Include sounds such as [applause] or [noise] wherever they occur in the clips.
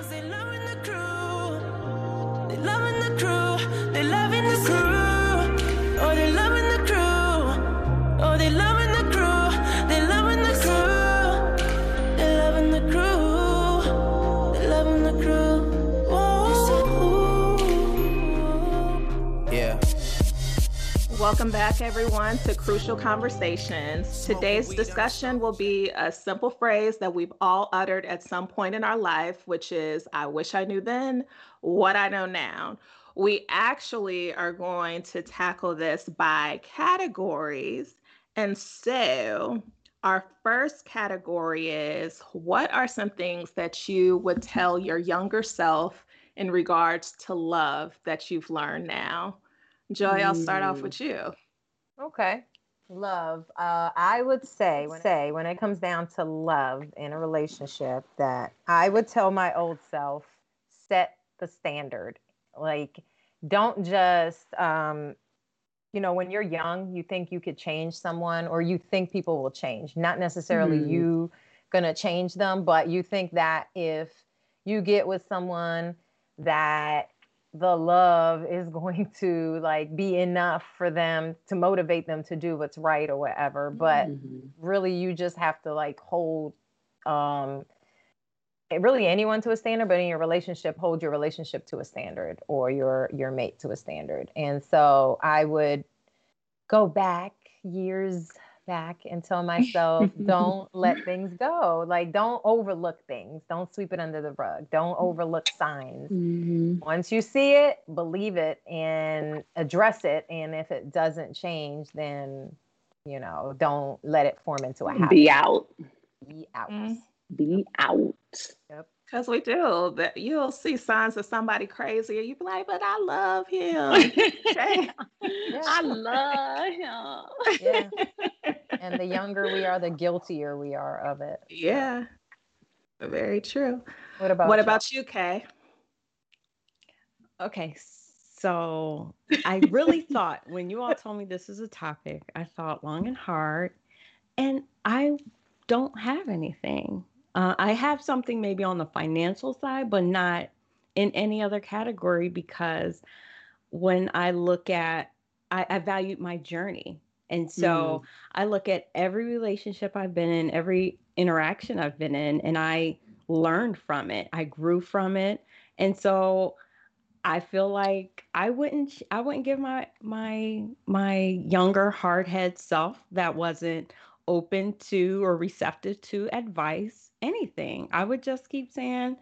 Cause they loving the crew. They loving the crew. Welcome back, everyone, to Crucial Conversations. Today's discussion will be a simple phrase that we've all uttered at some point in our life, which is, I wish I knew then what I know now. We actually are going to tackle this by categories. And so, our first category is what are some things that you would tell your younger self in regards to love that you've learned now? Joy, I'll start off with you. Okay. Love. Uh, I would say, when, say, when it comes down to love in a relationship, that I would tell my old self, set the standard. Like, don't just, um, you know, when you're young, you think you could change someone or you think people will change. Not necessarily mm. you gonna change them, but you think that if you get with someone that the love is going [laughs] to like be enough for them to motivate them to do what's right or whatever but mm-hmm. really you just have to like hold um really anyone to a standard but in your relationship hold your relationship to a standard or your your mate to a standard and so i would go back years back and tell myself, don't [laughs] let things go. Like, don't overlook things. Don't sweep it under the rug. Don't overlook signs. Mm-hmm. Once you see it, believe it and address it. And if it doesn't change, then, you know, don't let it form into a habit. Be out. Be out. Mm-hmm. Be out. Yep. Because we do that, you'll see signs of somebody crazy, and you be like, "But I love him. [laughs] yeah. I love him." Yeah. And the younger we are, the guiltier we are of it. Yeah, very true. What about what you? about you, Kay? Okay, so I really thought when you all told me this is a topic, I thought long and hard, and I don't have anything. Uh, I have something maybe on the financial side, but not in any other category because when I look at, I, I value my journey. And so mm. I look at every relationship I've been in, every interaction I've been in, and I learned from it. I grew from it. And so I feel like I wouldn't I wouldn't give my my my younger hard head self that wasn't open to or receptive to advice anything. I would just keep saying,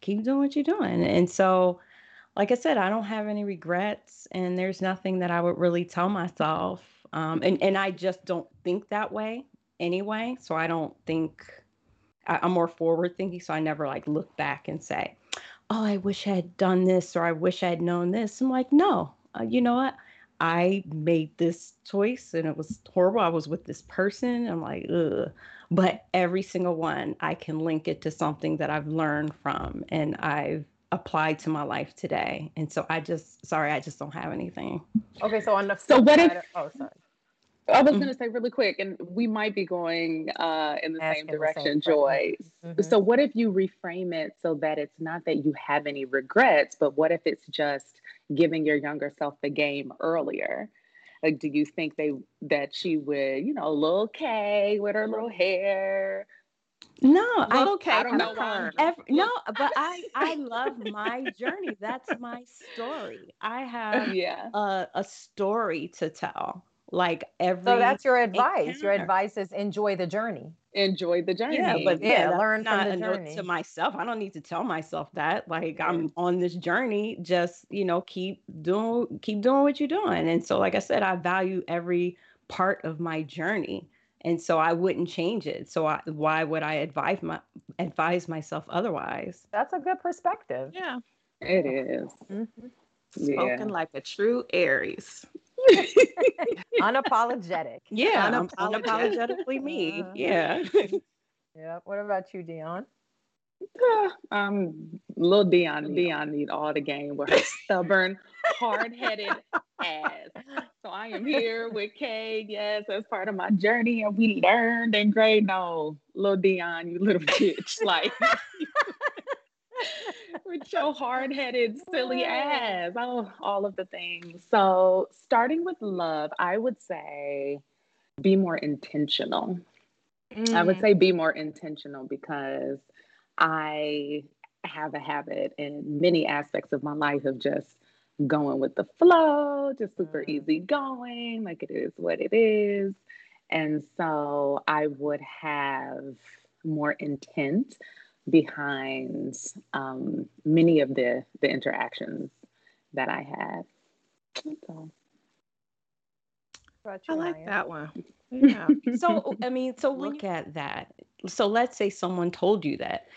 keep doing what you're doing. And so, like I said, I don't have any regrets, and there's nothing that I would really tell myself. Um, and and I just don't think that way anyway. So I don't think I, I'm more forward thinking. So I never like look back and say, "Oh, I wish I had done this," or "I wish I had known this." I'm like, no, uh, you know what? I made this choice and it was horrible. I was with this person. I'm like, ugh but every single one I can link it to something that I've learned from and I've applied to my life today. And so I just sorry, I just don't have anything. Okay, so on the so what if oh sorry. I was mm-hmm. going to say really quick, and we might be going uh, in the Asking same direction, the same Joy. Mm-hmm. So, what if you reframe it so that it's not that you have any regrets, but what if it's just giving your younger self the game earlier? Like, do you think they that she would, you know, little Kay with her little hair? No, I don't. I don't know why. Every, no, but I I love my journey. That's my story. I have [laughs] yeah. a, a story to tell like every so that's your advice encounter. your advice is enjoy the journey enjoy the journey. yeah but yeah, yeah learn from the journey to myself i don't need to tell myself that like i'm on this journey just you know keep doing keep doing what you're doing and so like i said i value every part of my journey and so i wouldn't change it so I, why would i advise my advise myself otherwise? That's a good perspective. Yeah. It is. Mm-hmm. spoken yeah. like a true aries [laughs] unapologetic. Yeah, unapologetic. unapologetically me. Uh, yeah. yeah. What about you, Dion? um, little Dion, Dion need all the game with her [laughs] stubborn, hard-headed ass. So I am here with Kay, yes, as part of my journey, and we learned and great. No, little Dion, you little [laughs] bitch, like [laughs] your hard-headed, silly ass. Oh, all of the things. So starting with love, I would say be more intentional. Mm. I would mm. say be more intentional because I have a habit in many aspects of my life of just going with the flow, just super mm. easy going, like it is what it is. And so I would have more intent behind um, many of the the interactions that I had. So. I like that one. Yeah. so I mean, so look at that. So let's say someone told you that,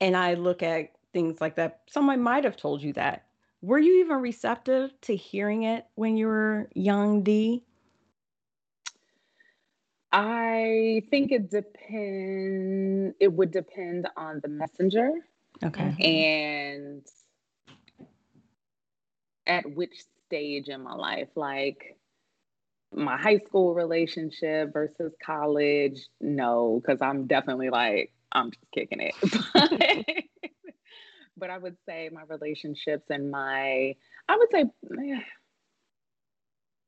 and I look at things like that. Someone might have told you that. Were you even receptive to hearing it when you were young, D? I think it depend. It would depend on the messenger. Okay. Mm-hmm. And at which stage in my life, like my high school relationship versus college, no, because I'm definitely like I'm just kicking it. [laughs] [laughs] but I would say my relationships and my, I would say. Eh,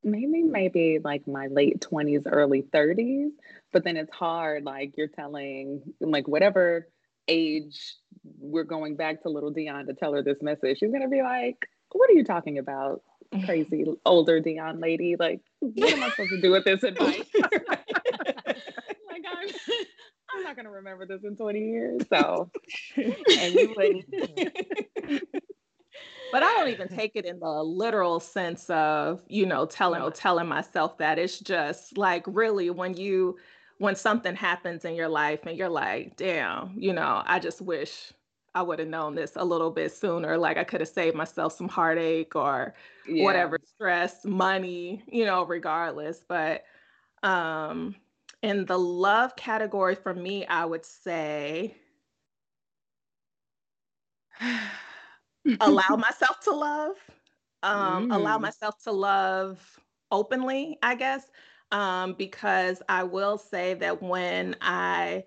Maybe maybe like my late 20s early 30s but then it's hard like you're telling like whatever age we're going back to little dion to tell her this message she's going to be like what are you talking about crazy [laughs] older dion lady? Like what am i supposed to do with this advice? [laughs] [laughs] Like i'm i'm not going to remember this in 20 years so. And you wouldn't but I don't even [laughs] take it in the literal sense of, you know, telling or telling myself that. It's just like really when you when something happens in your life and you're like, damn, you know, I just wish I would have known this a little bit sooner. Like I could have saved myself some heartache or yeah. whatever stress, money, you know, regardless. But um in the love category for me, I would say [sighs] [sighs] allow [laughs] myself to love, um, mm. allow myself to love openly, I guess, um, because I will say that when I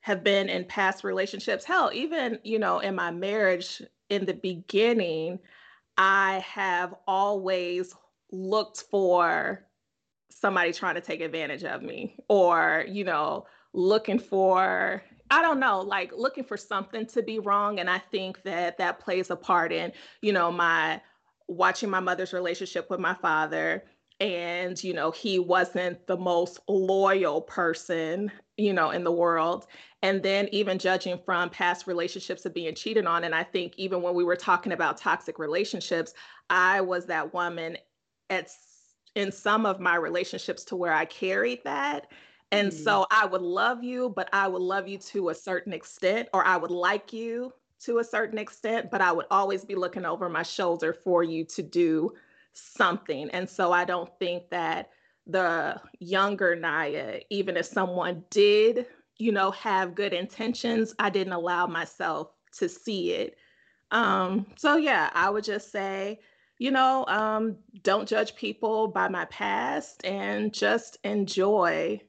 have been in past relationships, hell, even, you know, in my marriage in the beginning, I have always looked for somebody trying to take advantage of me or, you know, looking for I don't know, like looking for something to be wrong. And I think that that plays a part in, you know, my watching my mother's relationship with my father. And, you know, he wasn't the most loyal person, you know, in the world. And then even judging from past relationships of being cheated on. And I think even when we were talking about toxic relationships, I was that woman at in some of my relationships to where I carried that and mm. so I would love you, but I would love you to a certain extent, or I would like you to a certain extent, but I would always be looking over my shoulder for you to do something. And so I don't think that the younger Naya, even if someone did, you know, have good intentions, I didn't allow myself to see it. Um, so yeah, I would just say, you know, um, don't judge people by my past and just enjoy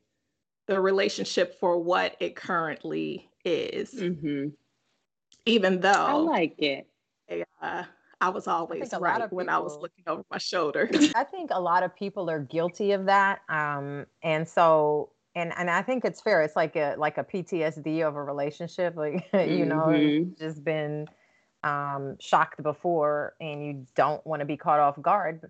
the relationship for what it currently is. Mm-hmm. Even though I like it. Uh, I was always I right people, when I was looking over my shoulder. [laughs] I think a lot of people are guilty of that. Um, and so and and I think it's fair. It's like a like a PTSD of a relationship. Like [laughs] you know, mm-hmm. just been um, shocked before, and you don't want to be caught off guard.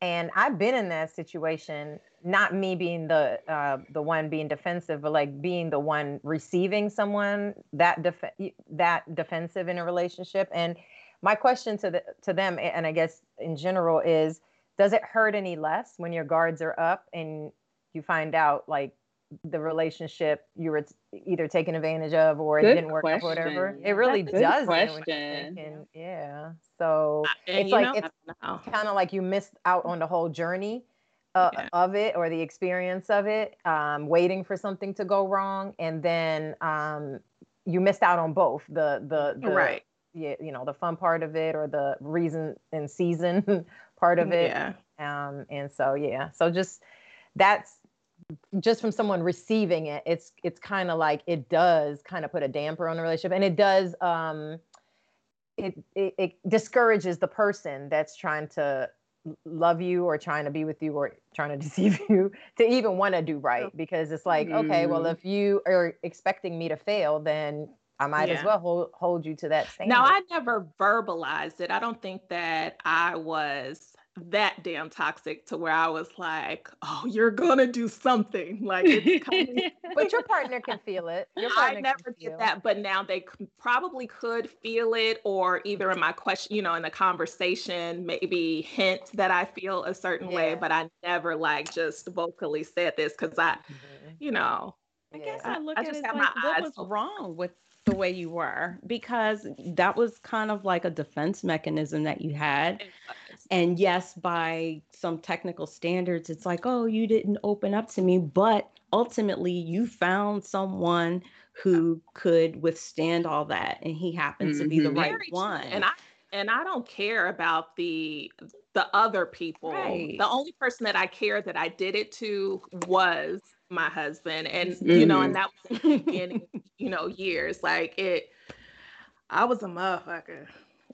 And I've been in that situation not me being the uh, the one being defensive, but like being the one receiving someone that def- that defensive in a relationship. And my question to the to them, and I guess in general, is does it hurt any less when your guards are up and you find out like the relationship you were either taken advantage of or good it didn't work question. out, whatever. It really does. Question. Yeah. So uh, it's like know, it's kind of like you missed out on the whole journey uh, yeah. of it or the experience of it, um, waiting for something to go wrong, and then um, you missed out on both the the, the right. Yeah, you know the fun part of it or the reason and season [laughs] part of it. Yeah. Um, and so yeah, so just that's just from someone receiving it. It's it's kind of like it does kind of put a damper on the relationship, and it does. Um, it, it, it discourages the person that's trying to love you or trying to be with you or trying [laughs] to deceive you to even want to do right because it's like mm. okay well mm-hmm. if you are expecting me to fail then I might yeah. as well hold hold you to that standard. Now I never verbalized it. I don't think that I was that damn toxic to where I was like, "Oh, you're gonna do something." Like, it's kind of, [laughs] but your [laughs] partner can feel it. I never did that, but now they probably could feel it, or either in my question, you know, in the conversation, maybe hint that I feel a certain yeah. way, but I never like just vocally said this because I, mm-hmm. you know, I guess I look I, at it like, what was open. wrong with the way you were because that was kind of like a defense mechanism that you had. And yes, by some technical standards, it's like, oh, you didn't open up to me. But ultimately, you found someone who could withstand all that. And he happens mm-hmm. to be the mm-hmm. right Very one. And I and I don't care about the the other people. Right. The only person that I care that I did it to was my husband and mm-hmm. you know and mm-hmm. that was in the beginning you know years like it i was a motherfucker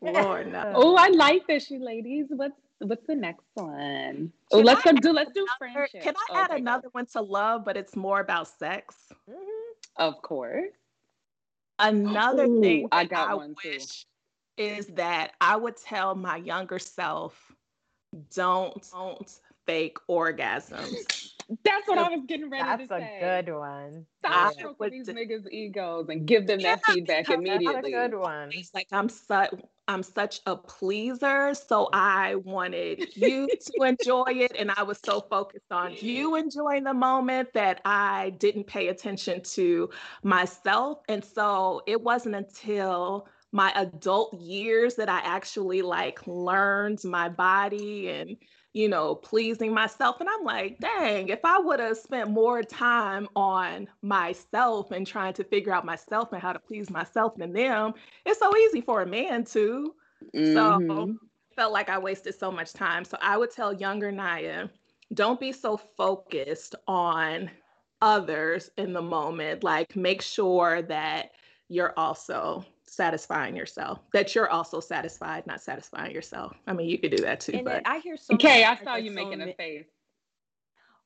lord no. [laughs] Oh i like this you ladies. What's what's the next one? Oh let's go do let's do friendship. can i add another one to love but it's more about sex? Mm-hmm. of course. Another Ooh, thing i got I one too. is that i would tell my younger self don't don't fake orgasms that's what I was getting ready That's to say. That's a good one. Stop yeah. stroking these niggas' egos and give them that feedback immediately. That's a good one. It's like I'm such I'm such a pleaser, so I wanted you to [laughs] enjoy it, and I was so focused on you enjoying the moment that I didn't pay attention to myself. And so it wasn't until my adult years that I actually like learned my body and you know, pleasing myself. And I'm like, dang, if I would have spent more time on myself and trying to figure out myself and how to please myself than them, it's so easy for a man to. Mm-hmm. So felt like I wasted so much time. So I would tell younger Naya, don't be so focused on others in the moment. Like make sure that you're also satisfying yourself that you're also satisfied not satisfying yourself. I mean you could do that too and but i hear so okay i saw you making a face.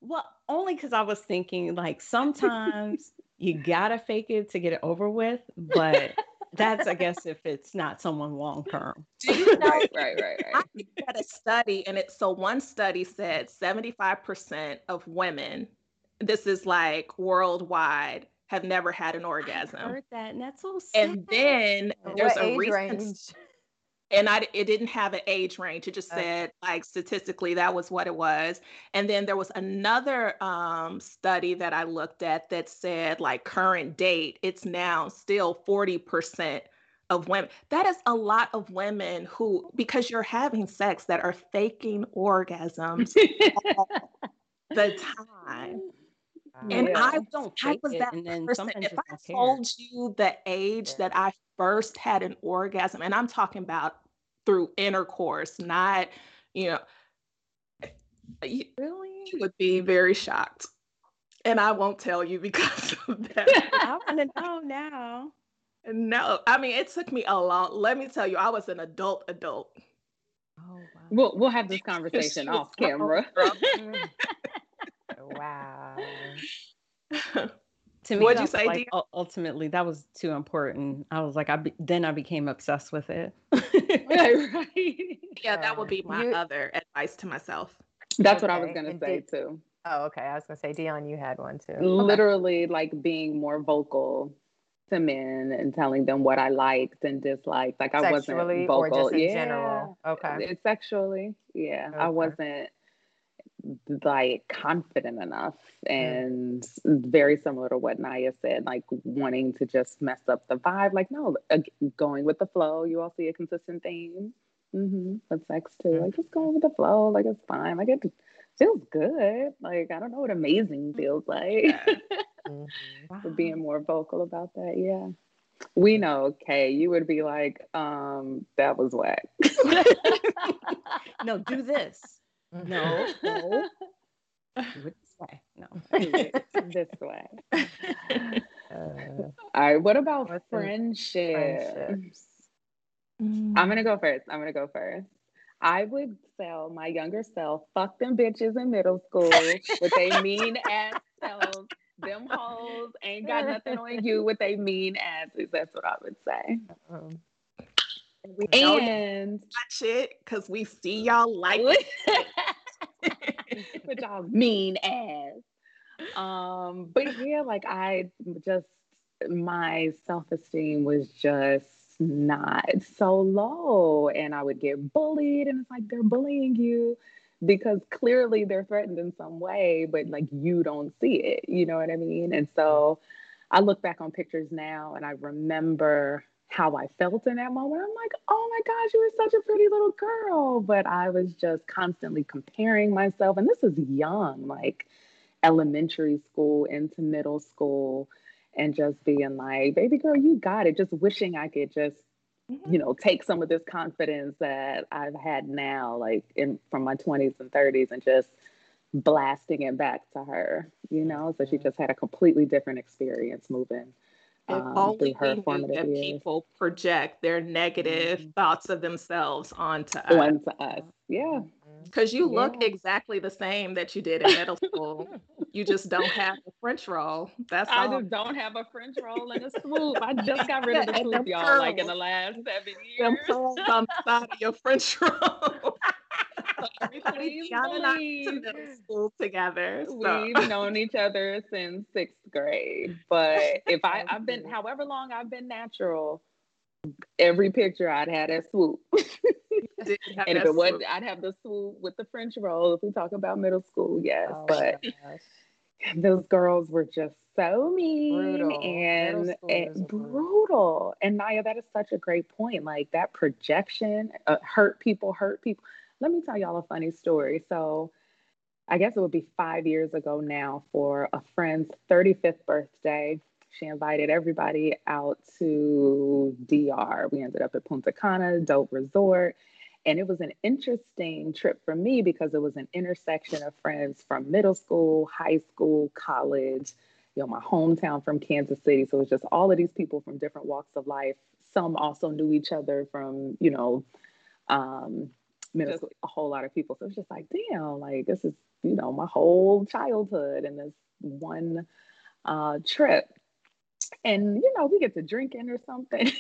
Well only because i was thinking like sometimes [laughs] you gotta fake it to get it over with but that's i guess if it's not someone long term [laughs] right right right right. I had a study and it so one study said 75% of women this is like worldwide have never had an orgasm. I heard that, and that's so sad. And then there's what a recent, and I it didn't have an age range. It just said like statistically that was what it was. And then there was another um, study that I looked at that said like current date, it's now still forty percent of women. That is a lot of women who, because you're having sex, that are faking orgasms [laughs] all the time. Oh, and yeah. I don't I was that person. If I told you the age yeah. that I first had an orgasm, and I'm talking about through intercourse, not, you know, you, really? you would be very shocked. And I won't tell you because [laughs] of that. I [laughs] want to know now. No, I mean it took me a long. Let me tell you, I was an adult adult. Oh wow. We'll we'll have this [laughs] conversation off camera. Wow. [laughs] to me, what'd you say? Like, ultimately, that was too important. I was like, I be, then I became obsessed with it. [laughs] [laughs] right, right. Yeah, that would be my you, other advice to myself. That's okay. what I was gonna say did, too. Oh, okay. I was gonna say, Dion, you had one too. Literally, okay. like being more vocal to men and telling them what I liked and disliked. Like I sexually wasn't vocal. Or just in yeah. general. Okay. It's sexually. Yeah. Okay. I wasn't like confident enough and very similar to what Naya said, like wanting to just mess up the vibe. Like, no, going with the flow. You all see a consistent theme mm-hmm. with sex too. Like, just going with the flow. Like, it's fine. Like, it feels good. Like, I don't know what amazing feels like. [laughs] mm-hmm. wow. being more vocal about that. Yeah. We know, Kay, you would be like, um, that was whack. [laughs] no, do this. No, [laughs] no. this way. No. [laughs] this way. Uh, [laughs] All right. What about friendships? friendships? I'm gonna go first. I'm gonna go first. I would tell my younger self, fuck them bitches in middle school with they mean ass selves. Them hoes ain't got nothing on you with they mean asses. That's what I would say. Um, we and watch it because we see [laughs] y'all like with y'all [laughs] mean ass. Um, but yeah, like I just my self-esteem was just not so low and I would get bullied and it's like they're bullying you because clearly they're threatened in some way but like you don't see it you know what I mean and so I look back on pictures now and I remember how I felt in that moment I'm like oh my gosh you were such a pretty little girl but I was just constantly comparing myself and this is young like elementary school into middle school and just being like, baby girl, you got it. Just wishing I could just, mm-hmm. you know, take some of this confidence that I've had now, like in from my 20s and 30s, and just blasting it back to her, you know. So she mm-hmm. just had a completely different experience moving. If um, only we knew that years. people project their negative mm-hmm. thoughts of themselves onto us. Onto us, yeah. Because you look exactly the same that you did in middle school. [laughs] you just don't have a French roll. That's I all. just don't have a French roll and a swoop. I just got rid of the [laughs] swoop, y'all, like in the last seven years. Them pearls [laughs] on the side of your French roll. John and I to middle school together. So. We've known each other since sixth grade. But [laughs] if I, I've been, however long I've been natural, every picture I'd had a swoop. [laughs] and if it was, I'd have the swoop with the French roll. If we talk about middle school, yes. Oh, but [laughs] those girls were just so mean brutal. and, and brutal. And Naya, that is such a great point. Like that projection, uh, hurt people, hurt people. Let me tell y'all a funny story. So, I guess it would be five years ago now for a friend's 35th birthday. She invited everybody out to DR. We ended up at Punta Cana, dope resort. And it was an interesting trip for me because it was an intersection of friends from middle school, high school, college, you know, my hometown from Kansas City. So it was just all of these people from different walks of life. Some also knew each other from, you know, um, middle school, a whole lot of people. So it's just like, damn, like this is, you know, my whole childhood and this one uh, trip and you know we get to drinking or something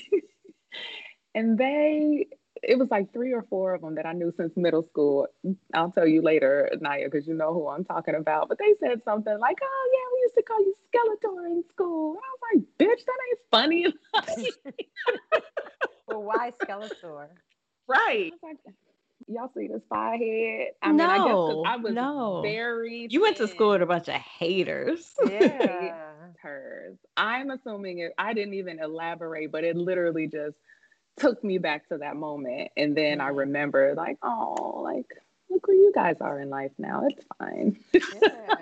[laughs] and they it was like three or four of them that I knew since middle school. I'll tell you later, Naya, because you know who I'm talking about. But they said something like, "Oh yeah, we used to call you Skeletor in school." And I was like, "Bitch, that ain't funny." [laughs] well, why Skeletor? Right. Like, Y'all see the spy head? I mean, no, I guess I was no. very. You went to school with a bunch of haters. [laughs] Yeah hers. I'm assuming it, I didn't even elaborate, but it literally just took me back to that moment. And then mm-hmm. I remember, like, oh, like, look where you guys are in life now. It's fine. yeah.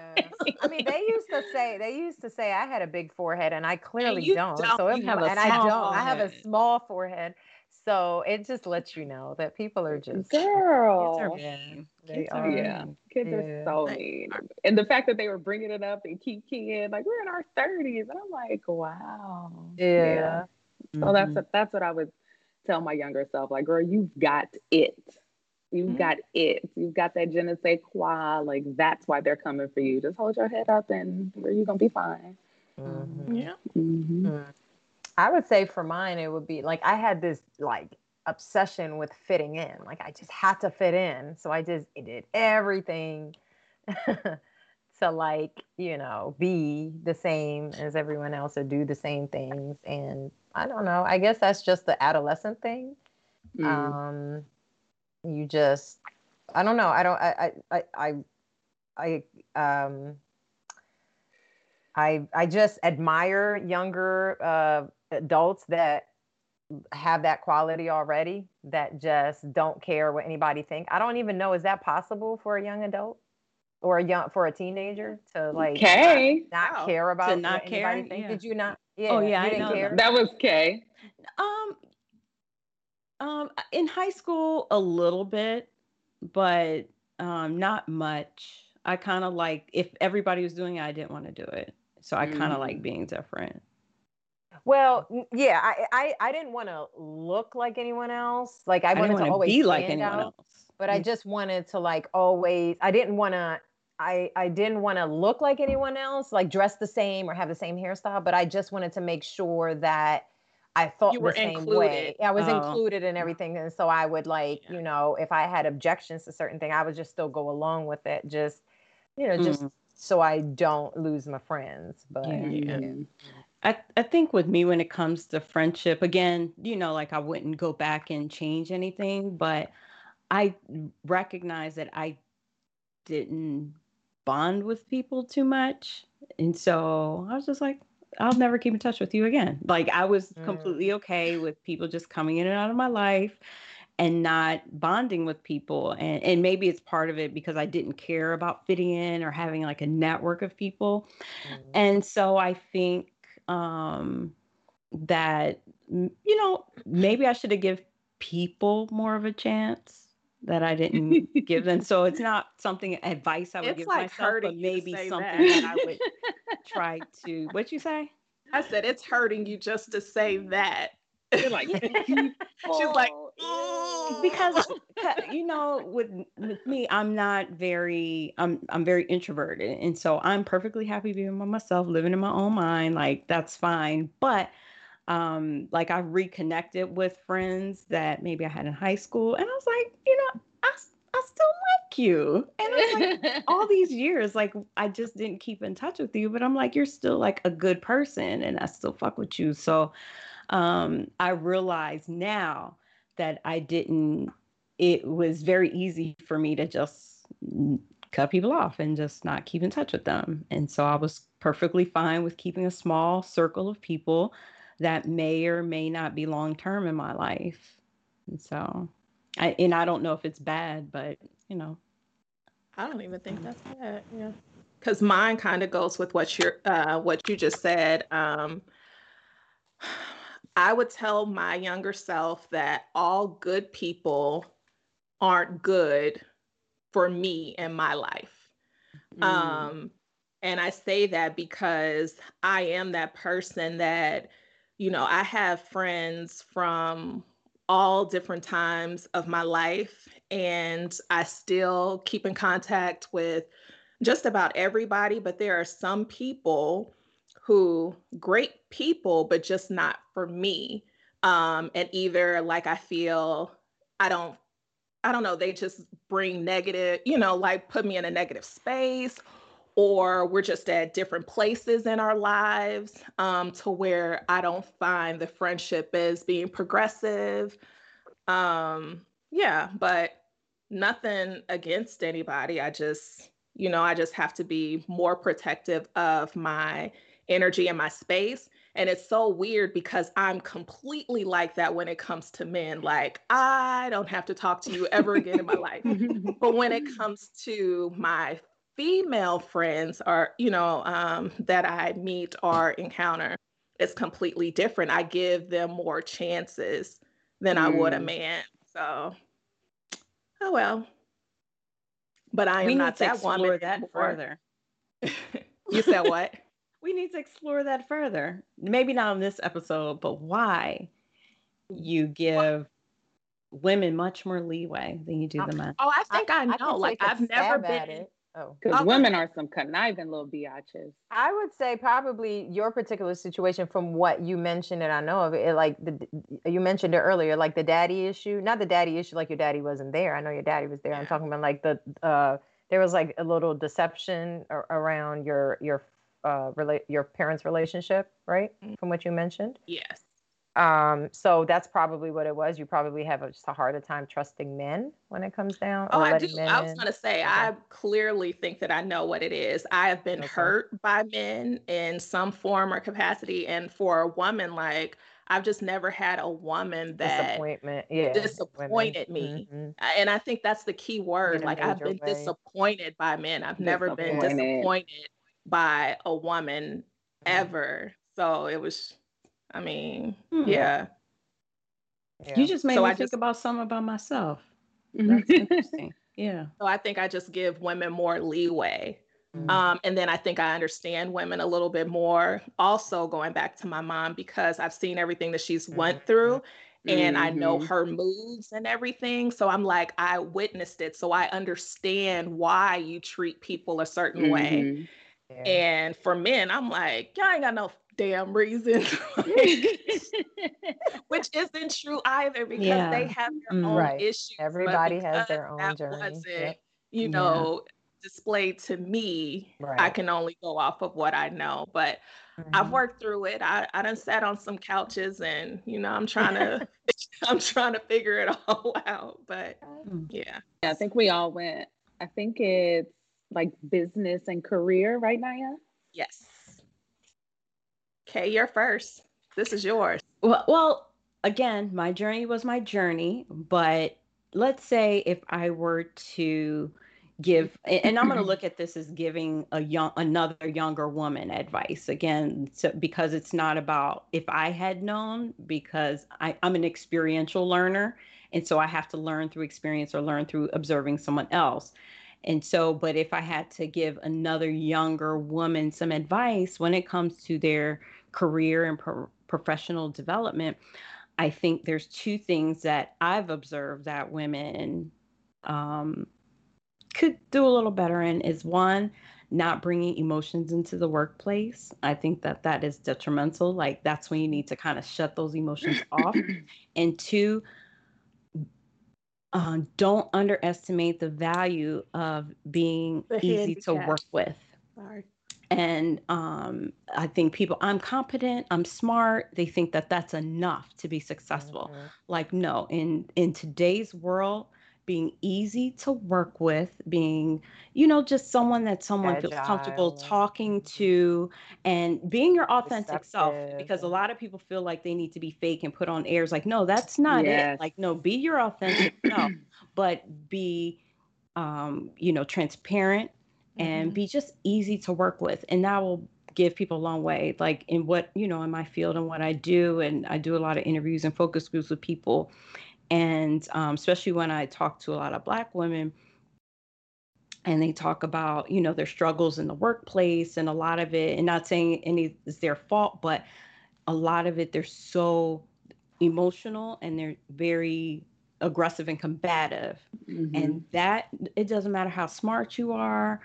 I mean, they [laughs] used to say they used to say I had a big forehead, and I clearly don't. don't. So it, and I don't. Forehead. I have a small forehead. So it just lets you know that people are just girl. Kids are mean. They kids are, yeah. Kids yeah. are so mean, and the fact that they were bringing it up and keep kid like we're in our thirties, and I'm like, wow. Yeah. yeah. Mm-hmm. So that's what, that's what I would tell my younger self. Like, girl, you've got it. You've mm-hmm. got it. You've got that je ne sais quoi. Like that's why they're coming for you. Just hold your head up, and you're gonna be fine. Mm-hmm. Yeah. I would say for mine, it would be like I had this like obsession with fitting in. Like I just had to fit in. So I just did everything [laughs] to like, you know, be the same as everyone else or do the same things. And I don't know. I guess that's just the adolescent thing. Mm. Um you just I don't know. I don't I I I I, I um I I just admire younger uh adults that have that quality already that just don't care what anybody think. I don't even know is that possible for a young adult or a young for a teenager to like okay. not, not wow. care about to not care. Yeah. Did you not? Yeah. Oh yeah, I didn't care. That was Kay. Um, um, in high school a little bit, but um, not much. I kind of like if everybody was doing it, I didn't want to do it, so I kind of mm. like being different. Well, yeah, I I, I didn't want to look like anyone else. Like I, I wanted to always be like anyone out, else. But I just wanted to like always. I didn't want to. I I didn't want to look like anyone else, like dress the same or have the same hairstyle. But I just wanted to make sure that I thought the same included. way. I was oh. included in everything, and so I would like, yeah. you know, if I had objections to certain thing, I would just still go along with it. Just, you know, just mm. so I don't lose my friends. But yeah. yeah. I, I think with me when it comes to friendship again you know like i wouldn't go back and change anything but i recognize that i didn't bond with people too much and so i was just like i'll never keep in touch with you again like i was mm. completely okay with people just coming in and out of my life and not bonding with people and, and maybe it's part of it because i didn't care about fitting in or having like a network of people mm. and so i think um, that you know maybe I should have give people more of a chance that I didn't give them. So it's not something advice I would it's give like myself, but maybe something that. that I would try to. What you say? I said it's hurting you just to say that. You're like, [laughs] she's like, because you know, with with me, I'm not very, I'm I'm very introverted, and so I'm perfectly happy being by myself, living in my own mind. Like that's fine, but um, like I reconnected with friends that maybe I had in high school, and I was like, you know, I I still like you, and I like [laughs] all these years, like I just didn't keep in touch with you, but I'm like, you're still like a good person, and I still fuck with you, so um, I realize now that I didn't, it was very easy for me to just cut people off and just not keep in touch with them. And so I was perfectly fine with keeping a small circle of people that may or may not be long term in my life. And so, I, and I don't know if it's bad, but you know, I don't even think that's bad. Yeah, because mine kind of goes with what you're, uh, what you just said. Um, I would tell my younger self that all good people aren't good for me in my life. Mm. Um, and I say that because I am that person that, you know, I have friends from all different times of my life, and I still keep in contact with just about everybody. But there are some people who great people, but just not for me. Um, and either like I feel I don't, I don't know, they just bring negative, you know, like put me in a negative space, or we're just at different places in our lives um, to where I don't find the friendship as being progressive. Um, yeah, but nothing against anybody. I just, you know, I just have to be more protective of my energy in my space. And it's so weird because I'm completely like that when it comes to men. Like, I don't have to talk to you ever again in my life. [laughs] But when it comes to my female friends or, you know, um, that I meet or encounter, it's completely different. I give them more chances than mm. I would a mm. man. So, oh well. But I am we not that woman. That further. [laughs] you said what? We need to explore that further. Maybe not on this episode, but why you give women much more leeway than you do the men. Oh, I think I, I know. I like I've never been. It. Oh, because women are some conniving little biatches. I would say probably your particular situation, from what you mentioned, and I know of it, like the you mentioned it earlier, like the daddy issue. Not the daddy issue, like your daddy wasn't there. I know your daddy was there. Yeah. I'm talking about like the uh, there was like a little deception around your your uh, relate your parents' relationship, right? Mm-hmm. From what you mentioned. Yes. Um, so that's probably what it was. You probably have a, just a harder time trusting men when it comes down. Oh, I do. I was going to say, okay. I clearly think that I know what it is. I have been okay. hurt by men in some form or capacity, and for a woman, like I've just never had a woman that disappointment, yeah, disappointed women. me. Mm-hmm. And I think that's the key word. Like I've been way. disappointed by men. I've never been disappointed by a woman mm-hmm. ever. So it was, I mean, mm-hmm. yeah. yeah. You just made so me I think just, about something about myself. Mm-hmm. That's interesting. [laughs] Yeah. So I think I just give women more leeway Mm-hmm. Um, and then I think I understand women a little bit more. Also, going back to my mom because I've seen everything that she's mm-hmm. went through, and mm-hmm. I know mm-hmm. her moves and everything. So I'm like, I witnessed it, so I understand why you treat people a certain way. Yeah. And for men, I'm like, y'all ain't got no damn reason, [laughs] [laughs] which isn't true either because yeah. they have their mm, own right. issues. Everybody has their own journey. Yep. You know, yeah. displayed to me. Right. I can only go off of what I know, but mm-hmm. I've worked through it. I I done sat on some couches and you know I'm trying [laughs] to I'm trying to figure it all out. But mm. yeah, yeah. I think we all went. I think it's like business and career, right, Naya? Yes. Okay, you're first. This is yours. Well, well, again, my journey was my journey, but let's say if I were to give and i'm going to [clears throat] look at this as giving a young another younger woman advice again so, because it's not about if i had known because I, i'm an experiential learner and so i have to learn through experience or learn through observing someone else and so but if i had to give another younger woman some advice when it comes to their career and pro- professional development, I think there's two things that I've observed that women um, could do a little better in is one, not bringing emotions into the workplace. I think that that is detrimental. Like that's when you need to kind of shut those emotions off. [clears throat] And two, uh, don't underestimate the value of being the easy to work with. Sorry and um, i think people i'm competent i'm smart they think that that's enough to be successful mm-hmm. like no in in today's world being easy to work with being you know just someone that someone Agile. feels comfortable talking mm-hmm. to and being your authentic self because a lot of people feel like they need to be fake and put on airs like no that's not yes. it like no be your authentic self [clears throat] but be um, you know transparent and mm-hmm. be just easy to work with. And that will give people a long way. Like in what, you know, in my field and what I do. And I do a lot of interviews and focus groups with people. And um, especially when I talk to a lot of Black women, and they talk about you know their struggles in the workplace and a lot of it and not saying any is their fault but a lot of it they're so emotional and they're very aggressive and combative mm-hmm. and that it doesn't matter how smart you are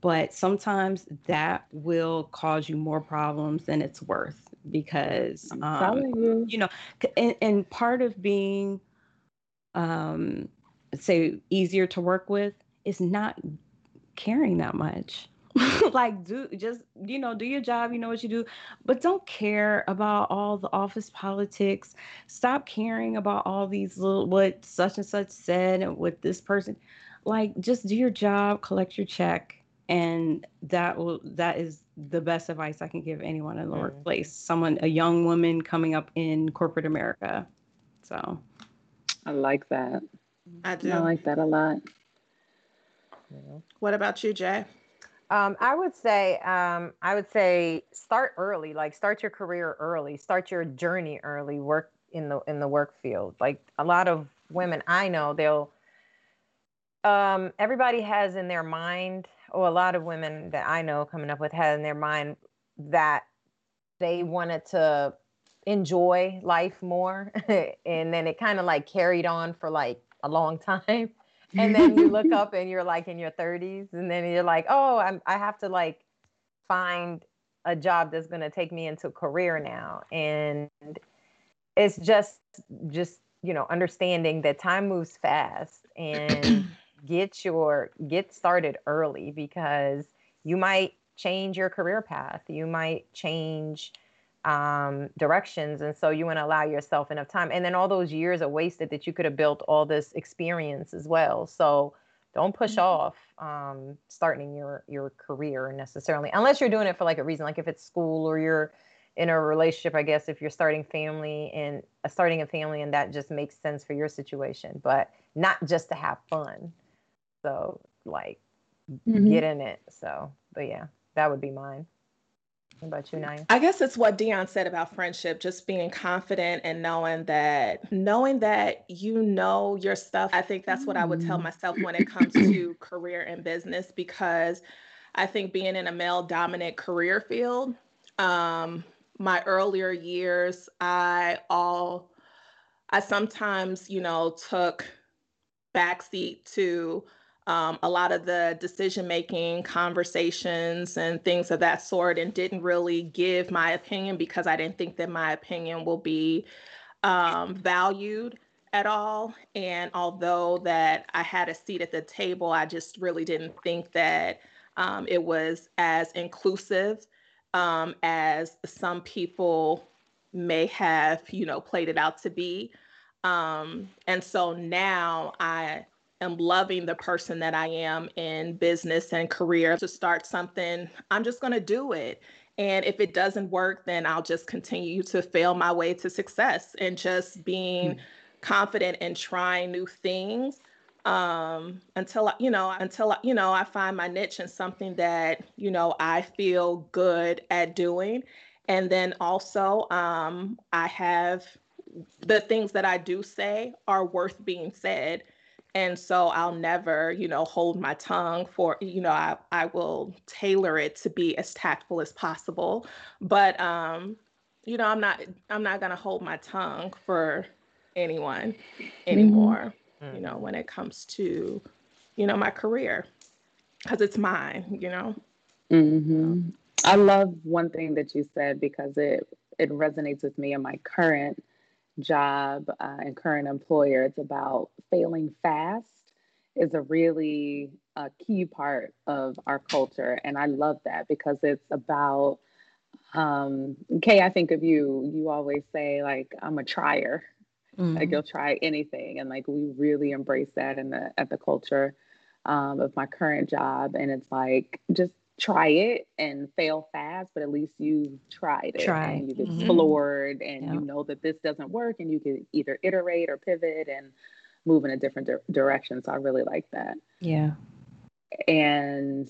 but sometimes that will cause you more problems than it's worth because um, you. you. know and, and, part of being um say easier to work with is not caring that much. [laughs] Like do just you know do your job you know what you do. But don't care about all the office politics. Stop caring about all these little what such and such said and what this person like just do your job collect your check and that will that is the best advice I can give anyone in the mm. workplace. Someone, a young woman coming up in corporate America. So, I like that. I do. I like that a lot. What about you, Jay? Um, I would say, um, I would say, start early. Like, start your career early. Start your journey early. Work in the in the work field. Like a lot of women I know, they'll. Um, everybody has in their mind or a lot of women that I know coming up with had in their mind that they wanted to enjoy life more. [laughs] and then it kind of like carried on for like a long [laughs] time. And then you look up and you're like in your 30s, and then you're like, oh, I'm, I have to like find a job that's going to take me into a career now. And it's just, just, you know, understanding that time moves fast and [clears throat] get your get started early because you might change your career path you might change um, directions and so you want to allow yourself enough time and then all those years are wasted that you could have built all this experience as well so don't push mm-hmm. off um, starting your your career necessarily unless you're doing it for like a reason like if it's school or you're in a relationship i guess if you're starting family and uh, starting a family and that just makes sense for your situation but not just to have fun so like mm-hmm. get in it. So, but yeah, that would be mine. About you, Naya? I guess it's what Dion said about friendship, just being confident and knowing that knowing that you know your stuff. I think that's what I would tell myself when it comes to [clears throat] career and business because I think being in a male dominant career field, um, my earlier years, I all, I sometimes, you know, took backseat to um, a lot of the decision making conversations and things of that sort and didn't really give my opinion because I didn't think that my opinion will be um, valued at all. And although that I had a seat at the table, I just really didn't think that um, it was as inclusive um, as some people may have, you know, played it out to be. Um, and so now I am loving the person that I am in business and career to start something, I'm just going to do it. And if it doesn't work, then I'll just continue to fail my way to success and just being mm. confident and trying new things um until you know until you know i find my niche and something that you know i feel good at doing and then also um i have the things that i do say are worth being said and so i'll never you know hold my tongue for you know i, I will tailor it to be as tactful as possible but um you know i'm not i'm not going to hold my tongue for anyone mm-hmm. anymore mm-hmm. you know when it comes to you know my career because it's mine you know mm-hmm. i love one thing that you said because it it resonates with me in my current job uh, and current employer. It's about failing fast is a really a key part of our culture. And I love that because it's about, um, Kay, I think of you, you always say, like, I'm a trier. Mm-hmm. Like you'll try anything. And like we really embrace that in the at the culture um, of my current job. And it's like just try it and fail fast, but at least you tried it. Try. And you've mm-hmm. explored mm-hmm. and you know that this doesn't work and you can either iterate or pivot and move in a different di- direction. So I really like that. Yeah. And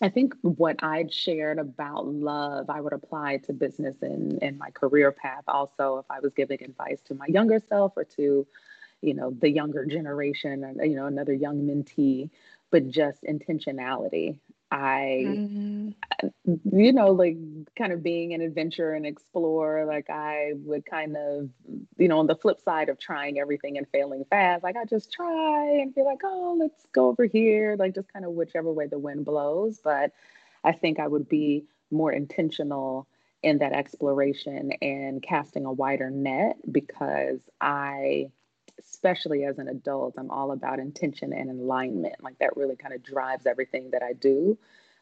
I think what I'd shared about love, I would apply to business and, and my career path also if I was giving advice to my younger self or to, you know, the younger generation and, you know, another young mentee, but just intentionality. I, mm-hmm. you know, like kind of being an adventurer and explorer, like I would kind of, you know, on the flip side of trying everything and failing fast, like I just try and be like, oh, let's go over here, like just kind of whichever way the wind blows. But I think I would be more intentional in that exploration and casting a wider net because I especially as an adult, I'm all about intention and alignment. Like that really kind of drives everything that I do.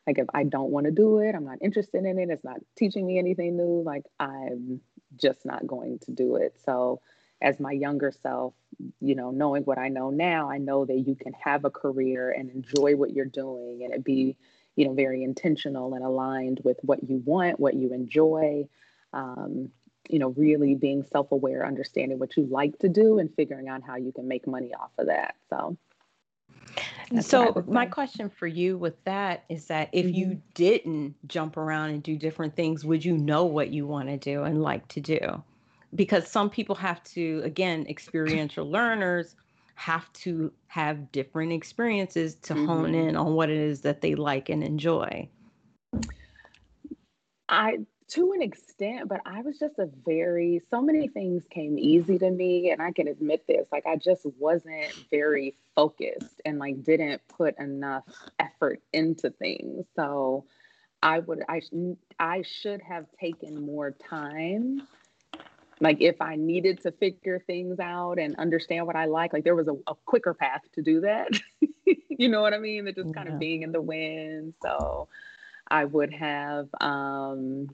Like if I don't want to do it, I'm not interested in it, it's not teaching me anything new, like I'm just not going to do it. So as my younger self, you know, knowing what I know now, I know that you can have a career and enjoy what you're doing and it be, you know, very intentional and aligned with what you want, what you enjoy. Um, you know, really being self aware, understanding what you like to do, and figuring out how you can make money off of that. So, so my question for you with that is that if mm-hmm. you didn't jump around and do different things, would you know what you want to do and like to do? Because some people have to, again, experiential learners have to have different experiences to mm-hmm. hone in on what it is that they like and enjoy. I to an extent, but I was just a very, so many things came easy to me. And I can admit this, like, I just wasn't very focused and like didn't put enough effort into things. So I would, I, I should have taken more time. Like, if I needed to figure things out and understand what I like, like, there was a, a quicker path to do that. [laughs] you know what I mean? That just yeah. kind of being in the wind. So, I would have um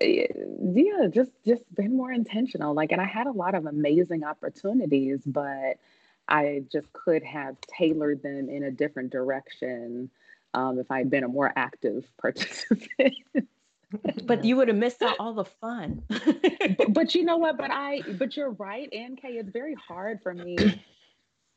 yeah just just been more intentional like and i had a lot of amazing opportunities but i just could have tailored them in a different direction um, if i had been a more active [laughs] participant. But you would have missed out all the fun. But, but you know [laughs] what but i but you're right kay it's very hard for me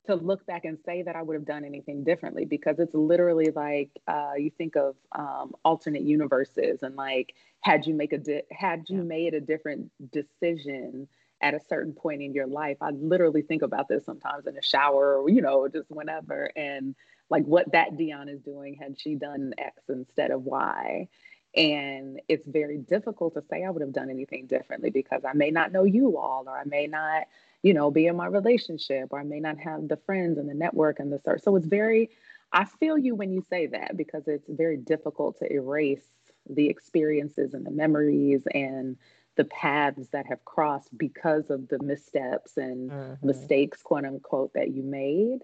to look back and say that I would have done anything differently because it's literally like uh, you think of um, alternate universes and like had you make a di- had you yeah. made a different decision at a certain point in your life i literally think about this sometimes in the shower or you know just whenever and like what that Dion is doing had she done X instead of Y. And it's very difficult to say I would have done anything differently because I may not know you all, or I may not, you know, be in my relationship, or I may not have the friends and the network and the search. So it's very, I feel you when you say that because it's very difficult to erase the experiences and the memories and the paths that have crossed because of the missteps and mm-hmm. mistakes, quote unquote, that you made.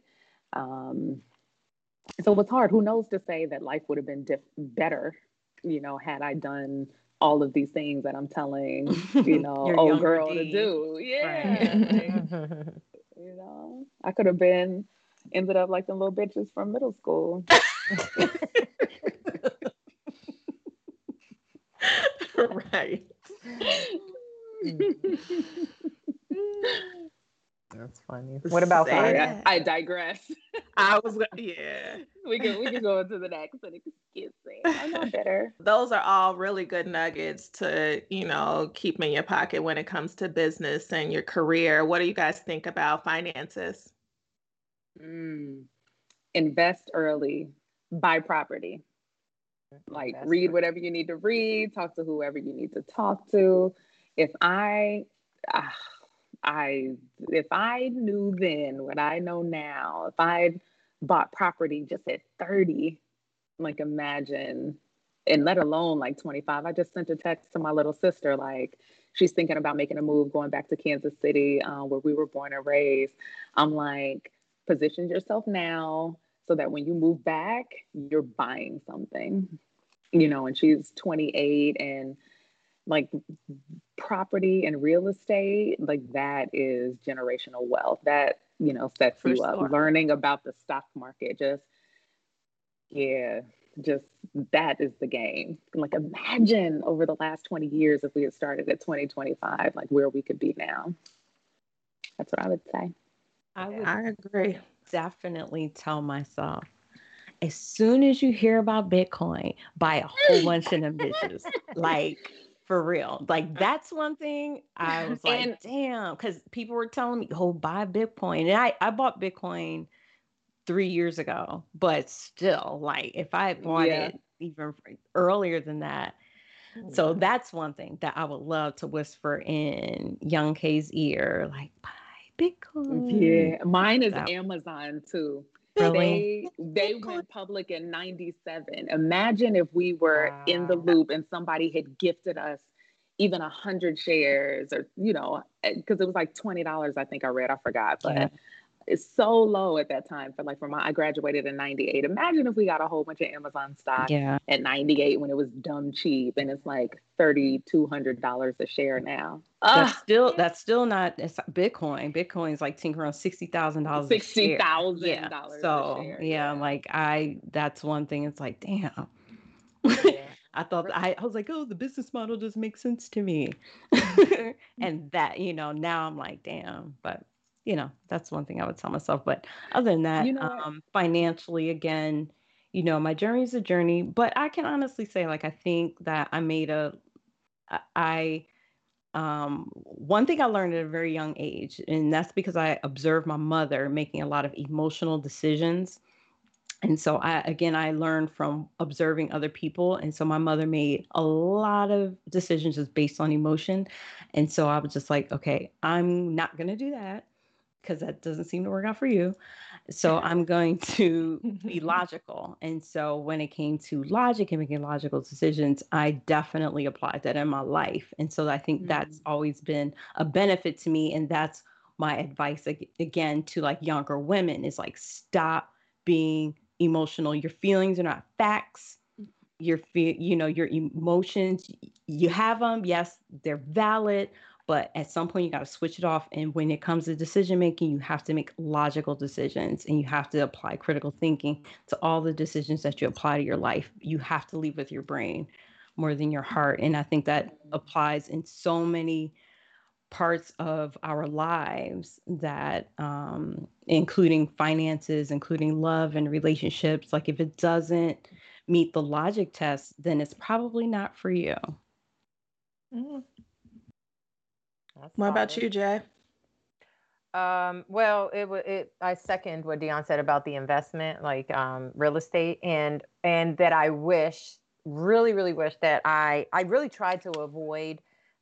Um, so it's hard. Who knows to say that life would have been diff- better, you know, had I done all of these things that I'm telling, [laughs] you know, old girl to do. Yeah. Right. [laughs] you know, I could have been ended up like the little bitches from middle school. [laughs] right. That's funny. What about I, I digress. I [laughs] was yeah. we can we can go into the next and excuse me. I'm not bitter. Those are all really good nuggets to, you know, keep in your pocket when it comes to business and your career. What do you guys think about finances? Mm. Invest early, buy property like That's read whatever you need to read talk to whoever you need to talk to if i uh, i if i knew then what i know now if i bought property just at 30 like imagine and let alone like 25 i just sent a text to my little sister like she's thinking about making a move going back to kansas city uh, where we were born and raised. I'm like position yourself now so that when you move back, you're buying something, you know, and she's 28 and like property and real estate, like that is generational wealth. That, you know, sets For you sure. up. Learning about the stock market, just, yeah, just that is the game. Like imagine over the last 20 years if we had started at 2025, like where we could be now. That's what I would say. I would I agree definitely tell myself as soon as you hear about Bitcoin, buy a whole bunch of them bitches. [laughs] Like for real. Like uh that's one thing I [laughs] was like, and, damn, because people were telling me, oh, buy Bitcoin. And I, I bought Bitcoin three years ago, but still, like if I bought yeah. it even earlier than that. So that's one thing that I would love to whisper in young Kay's ear, like buy Bitcoin. Yeah, mine is that, Amazon too. Really? They they went public in 97. Imagine if we were wow. in the loop and somebody had gifted us even a hundred shares or you know, eh, because it was like twenty dollars, I think I read, I forgot. But yeah is so low at that time for like for my I graduated in 98. Imagine if we got a whole bunch of Amazon stock yeah. at 98 when it was dumb cheap and it's like $3200 a share now. That's still that's still not it's Bitcoin. Bitcoin's like tinkering around sixty thousand dollars. Sixty thousand yeah. dollars. So yeah, yeah, like I that's one thing. It's like damn. Yeah. [laughs] I thought I, I was like, oh, the business model doesn't make sense to me. [laughs] [laughs] and that, you know, now I'm like, damn, but you know, that's one thing I would tell myself. But other than that, you know um, financially, again, you know, my journey is a journey. But I can honestly say, like, I think that I made a, I, um, one thing I learned at a very young age, and that's because I observed my mother making a lot of emotional decisions. And so I again I learned from observing other people. And so my mother made a lot of decisions just based on emotion. And so I was just like, okay, I'm not gonna do that because that doesn't seem to work out for you. So [laughs] I'm going to be [laughs] logical. And so when it came to logic and making logical decisions, I definitely applied that in my life. And so I think mm-hmm. that's always been a benefit to me. And that's my advice again to like younger women is like stop being emotional. Your feelings are not facts. Your fe- you know, your emotions, you have them. Yes, they're valid, but at some point you got to switch it off and when it comes to decision making you have to make logical decisions and you have to apply critical thinking to all the decisions that you apply to your life you have to lead with your brain more than your heart and i think that applies in so many parts of our lives that um, including finances including love and relationships like if it doesn't meet the logic test then it's probably not for you mm-hmm. That's what solid. about you, Jay? Um, well, it it. I second what Dion said about the investment, like um, real estate, and and that I wish, really, really wish that I I really tried to avoid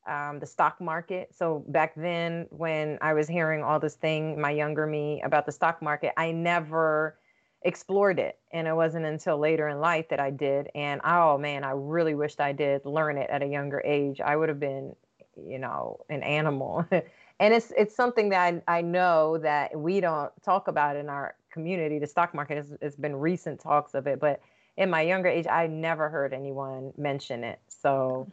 um, the stock market. So back then, when I was hearing all this thing, my younger me about the stock market, I never explored it, and it wasn't until later in life that I did. And oh man, I really wished I did learn it at a younger age. I would have been, you know, an animal. [laughs] and it's it's something that I, I know that we don't talk about in our community. The stock market has it's been recent talks of it, but in my younger age, I never heard anyone mention it. So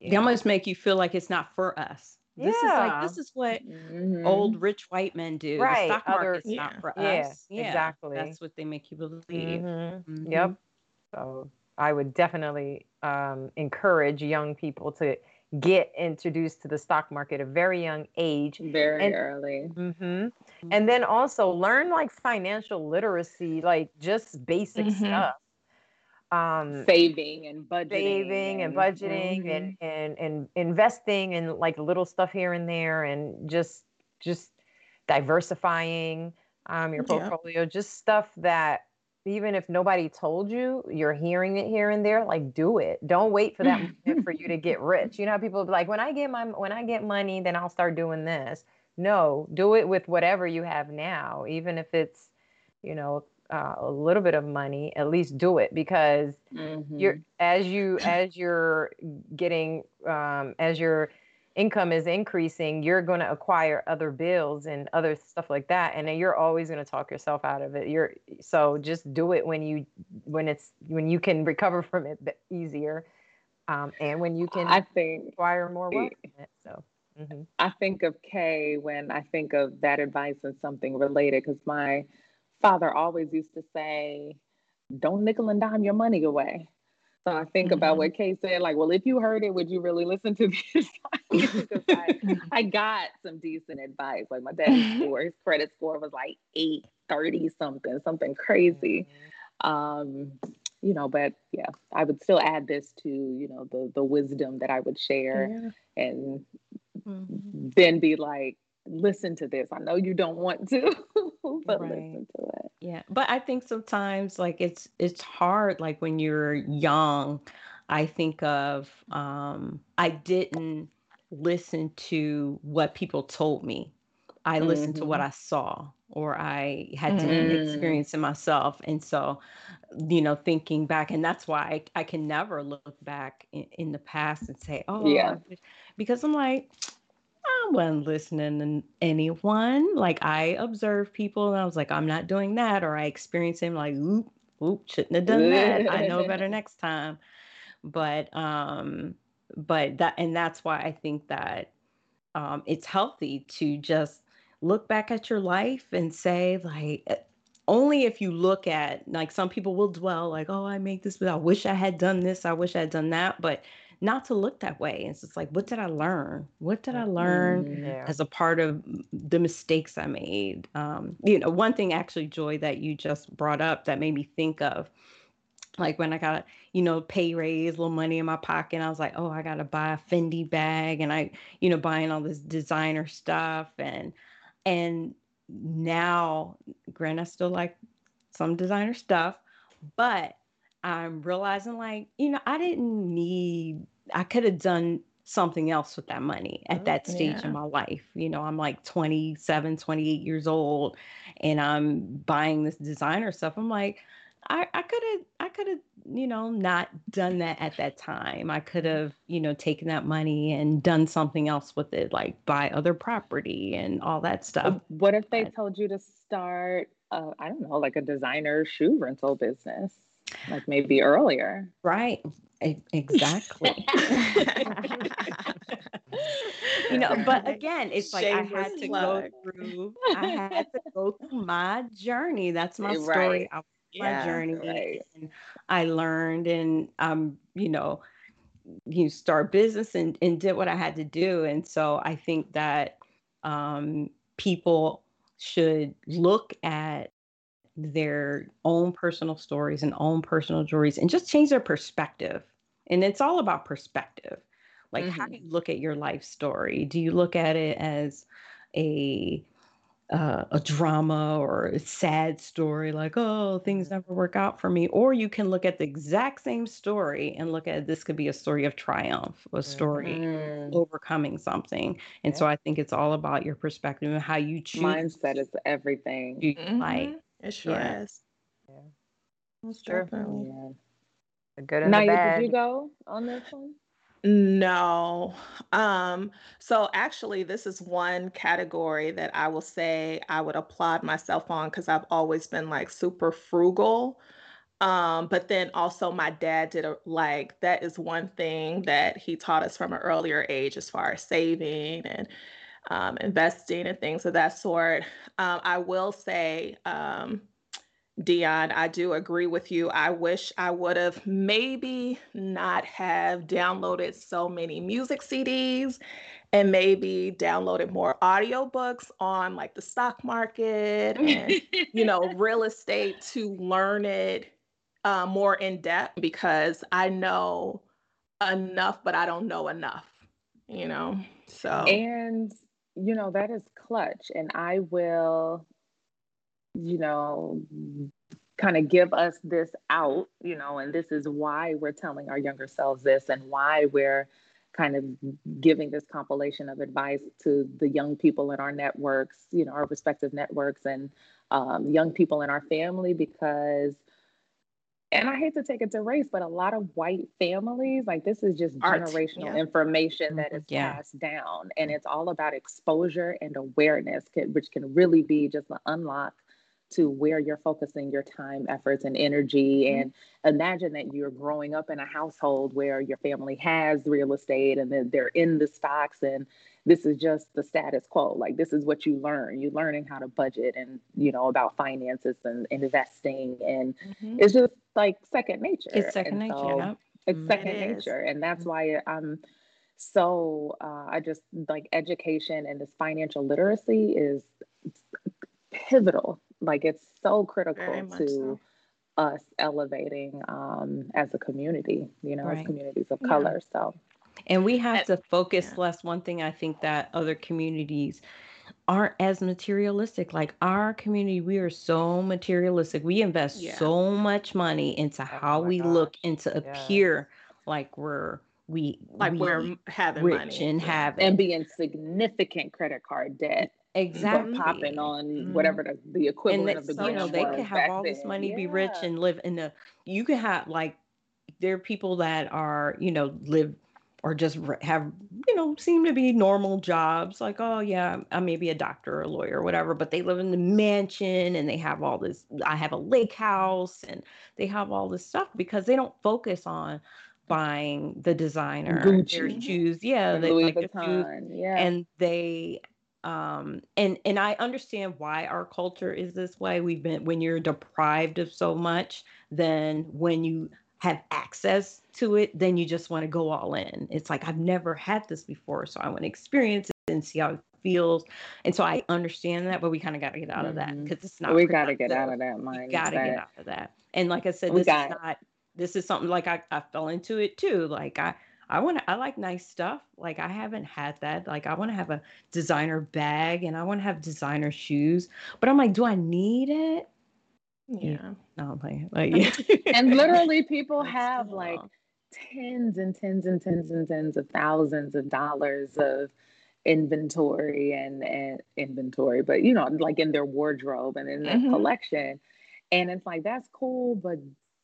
they almost make you feel like it's not for us. This yeah. is like this is what mm-hmm. old rich white men do. Right. The stock market's Other, not yeah. for yeah, us. Yeah, exactly. That's what they make you believe. Mm-hmm. Mm-hmm. Yep. So I would definitely um, encourage young people to get introduced to the stock market at a very young age. Very and, early. Mm-hmm. And then also learn like financial literacy, like just basic mm-hmm. stuff. Um, saving and budgeting. Saving and, and budgeting mm-hmm. and, and, and investing and like little stuff here and there and just just diversifying um, your portfolio, yeah. just stuff that even if nobody told you, you're hearing it here and there, like do it. Don't wait for that moment [laughs] for you to get rich. You know how people be like, when I get my when I get money, then I'll start doing this. No, do it with whatever you have now, even if it's, you know, uh, a little bit of money. At least do it because mm-hmm. you're as you [clears throat] as you're getting um, as you're income is increasing, you're going to acquire other bills and other stuff like that, and then you're always going to talk yourself out of it. You're so just do it when you when it's when you can [laughs] recover from it easier, um, and when you can I think acquire more wealth. So. Mm-hmm. I think of Kay when I think of that advice and something related because my father always used to say, "Don't nickel and dime your money away." So I think mm-hmm. about what Kay said, like, well, if you heard it, would you really listen to [laughs] this? I, I, got some decent advice. Like my dad's score, his credit score was like 830 something, something crazy. Mm-hmm. Um, you know, but yeah, I would still add this to, you know, the the wisdom that I would share yeah. and mm-hmm. then be like, listen to this. I know you don't want to, [laughs] [laughs] but right. listen to it. Yeah. But I think sometimes like it's it's hard like when you're young. I think of um I didn't listen to what people told me. I mm-hmm. listened to what mm-hmm. I saw or I had to mm. experience it myself. And so, you know, thinking back, and that's why I, I can never look back in, in the past and say, oh, yeah, because I'm like, wasn't listening to anyone. Like I observed people and I was like, I'm not doing that. Or I experienced him like, oop, oop, shouldn't have done that. I know [laughs] better next time. But um, but that and that's why I think that um it's healthy to just look back at your life and say, like, eh, only if you look at like some people will dwell like oh i made this but i wish i had done this i wish i had done that but not to look that way. It's just like, what did I learn? What did I learn mm, yeah. as a part of the mistakes I made? Um, you know, one thing actually, Joy, that you just brought up that made me think of like when I got, you know, pay raise, little money in my pocket, and I was like, oh, I got to buy a Fendi bag, and I, you know, buying all this designer stuff, and and now, granted, I still like some designer stuff, but I'm realizing like, you know, I didn't need I could have done something else with that money at that stage yeah. in my life. You know, I'm like 27, 28 years old and I'm buying this designer stuff. I'm like, I, I could have I could have, you know, not done that at that time. I could have, you know, taken that money and done something else with it, like buy other property and all that stuff. What if they told you to start uh, I don't know, like a designer shoe rental business? Like maybe earlier. Right exactly. [laughs] you know, but again, it's like Shameless I had to plug. go through. I [laughs] had to go through my journey. That's my right. story. I, my yeah, journey, right. and I learned, and um, you know, you start business and and did what I had to do, and so I think that um, people should look at their own personal stories and own personal journeys and just change their perspective and it's all about perspective. Like, mm-hmm. how do mm-hmm. you look at your life story? Do you look at it as a uh, a drama or a sad story, like, oh, things mm-hmm. never work out for me. Or you can look at the exact same story and look at this could be a story of triumph, a story mm-hmm. overcoming something. And yeah. so I think it's all about your perspective and how you choose. Mindset is everything. Mm-hmm. Like, it sure yeah. is. Yeah. That's true. Yeah. The good and Naya, the bad. did you go on this one? No. Um, so actually, this is one category that I will say I would applaud myself on because I've always been like super frugal. Um, but then also my dad did a like that is one thing that he taught us from an earlier age as far as saving and um, investing and things of that sort. Um, I will say um, Dion, I do agree with you. I wish I would have maybe not have downloaded so many music CDs and maybe downloaded more audiobooks on like the stock market and you know [laughs] real estate to learn it uh, more in depth because I know enough, but I don't know enough. You know, so and you know that is clutch, and I will you know, kind of give us this out, you know, and this is why we're telling our younger selves this and why we're kind of giving this compilation of advice to the young people in our networks, you know, our respective networks and um, young people in our family because and I hate to take it to race, but a lot of white families, like this is just Art, generational yeah. information that is yeah. passed down. And it's all about exposure and awareness, which can really be just an unlock to where you're focusing your time, efforts, and energy. Mm-hmm. And imagine that you're growing up in a household where your family has real estate and then they're in the stocks and this is just the status quo. Like this is what you learn. You're learning how to budget and you know about finances and investing, and mm-hmm. it's just like second nature. It's second and nature. So yep. It's mm-hmm. second it nature, and that's mm-hmm. why I'm so. Uh, I just like education and this financial literacy is pivotal like it's so critical to so. us elevating um, as a community, you know, right. as communities of color. Yeah. So, and we have to focus yeah. less. One thing I think that other communities aren't as materialistic. Like our community, we are so materialistic. We invest yeah. so much money into oh how we gosh. look and to appear like we're we like we are having rich money and have and be in significant credit card debt exactly popping on mm-hmm. whatever the, the equivalent of the you know they could have all this money yeah. be rich and live in a you can have like there are people that are you know live or just have you know seem to be normal jobs like oh yeah i may be a doctor or a lawyer or whatever but they live in the mansion and they have all this i have a lake house and they have all this stuff because they don't focus on buying the designer Gucci. their shoes yeah they Louis like Vuitton, yeah and they um and and i understand why our culture is this way. We've been when you're deprived of so much then when you have access to it then you just want to go all in. It's like i've never had this before so i want to experience it and see how it feels. And so i understand that but we kind of got to get out of that because mm-hmm. it's not we got to get out of that mind got to get out of that. And like i said this is not this is something like I, I fell into it too. Like i I want to, I like nice stuff. Like I haven't had that. Like I want to have a designer bag and I want to have designer shoes. But I'm like, do I need it? Yeah. No, I'm playing. Like, yeah. and literally people [laughs] have like tens and tens and tens and tens of thousands of dollars of inventory and, and inventory, but you know, like in their wardrobe and in their mm-hmm. collection. And it's like, that's cool, but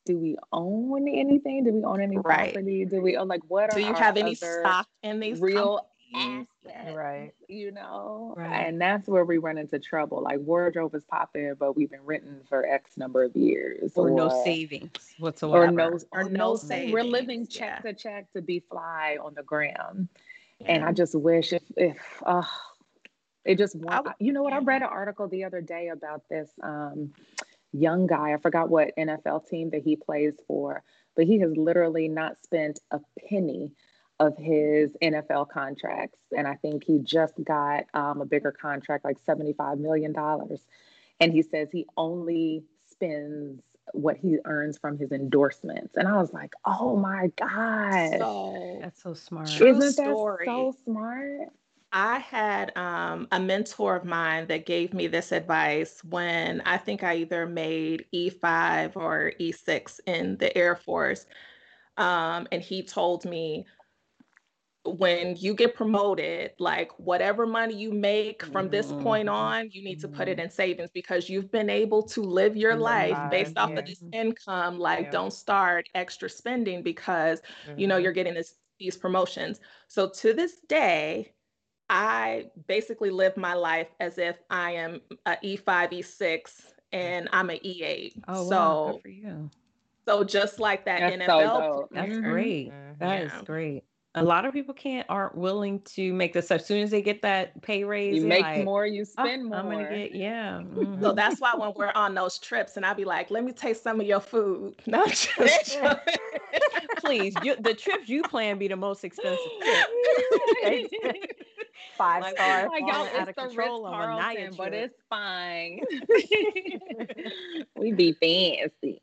do we own anything? Do we own any right. property? Do we own like what? Do you have any stock in these real assets? Right. You know, right. and that's where we run into trouble. Like wardrobe is popping, but we've been renting for X number of years, or, or no savings whatsoever, or no, or, no, no savings. We're living check yeah. to check to be fly on the gram, yeah. and I just wish if if uh, it just you know what I read an article the other day about this. Um, young guy. I forgot what NFL team that he plays for, but he has literally not spent a penny of his NFL contracts. And I think he just got um, a bigger contract, like $75 million. And he says he only spends what he earns from his endorsements. And I was like, oh my God. So, that's so smart. Isn't that so smart? I had um, a mentor of mine that gave me this advice when I think I either made E5 or E6 in the Air Force. Um, and he told me, when you get promoted, like whatever money you make from this point mm-hmm. on, you need to put it mm-hmm. in savings because you've been able to live your life based off of this income. Like, yeah. don't start extra spending because mm-hmm. you know you're getting this, these promotions. So to this day, I basically live my life as if I am a E5, E6, and I'm an E8. Oh, so, wow. Good for you. So just like that That's NFL, so that's mm-hmm. great. That yeah. is great a lot of people can't aren't willing to make this as soon as they get that pay raise you make like, more you oh, spend oh, more i'm gonna get yeah [laughs] mm-hmm. so that's why when we're on those trips and i'll be like let me taste some of your food [laughs] no just [laughs] please you, the trips you plan be the most expensive five like, stars like, y'all, out of control on a night but it's fine. [laughs] We be fancy.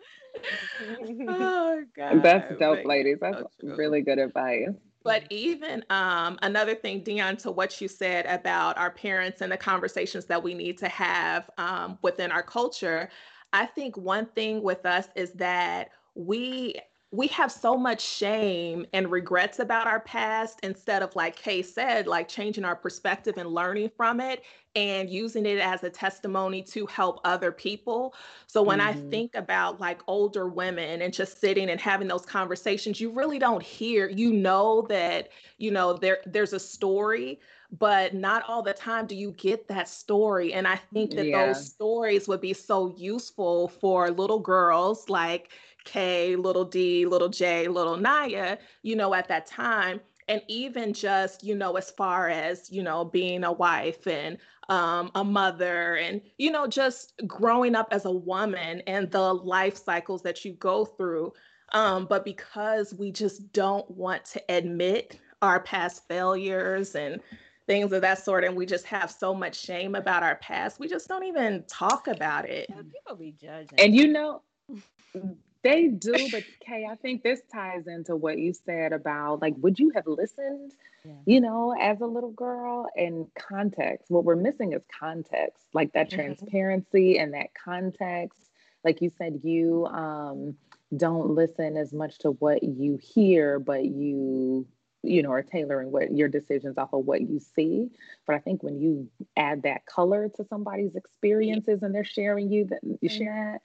Oh god that's dope ladies. That's so really good advice. But even um, another thing, Dion, to what you said about our parents and the conversations that we need to have um, within our culture, I think one thing with us is that we we have so much shame and regrets about our past instead of like Kay said, like changing our perspective and learning from it and using it as a testimony to help other people. So when mm-hmm. I think about like older women and just sitting and having those conversations, you really don't hear, you know that, you know, there there's a story, but not all the time do you get that story. And I think that yeah. those stories would be so useful for little girls like K, little D, little J, little Naya, you know, at that time. And even just, you know, as far as, you know, being a wife and um, a mother and, you know, just growing up as a woman and the life cycles that you go through. Um, but because we just don't want to admit our past failures and things of that sort, and we just have so much shame about our past, we just don't even talk about it. Yeah, people be judging. And you know, [laughs] they do, but Kay, I think this ties into what you said about like, would you have listened, yeah. you know, as a little girl and context? What we're missing is context, like that mm-hmm. transparency and that context. Like you said, you um, don't listen as much to what you hear, but you you know, are tailoring what your decisions off of what you see. But I think when you add that color to somebody's experiences and they're sharing you that you mm-hmm. share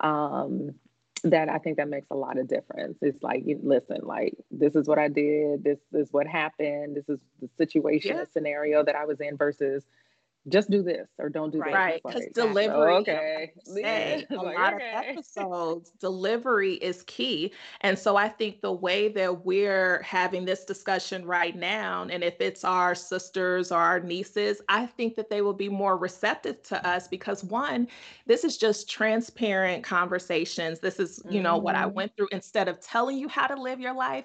um, that I think that makes a lot of difference. It's like, you, listen, like this is what I did, this is what happened, this is the situation, yeah. the scenario that I was in versus just do this or don't do right. that. Right, because like, delivery. Oh, okay. Say, [laughs] a like, lot okay. of episodes, delivery is key. And so I think the way that we're having this discussion right now, and if it's our sisters or our nieces, I think that they will be more receptive to us because one, this is just transparent conversations. This is, you know, mm-hmm. what I mm-hmm. went through instead of telling you how to live your life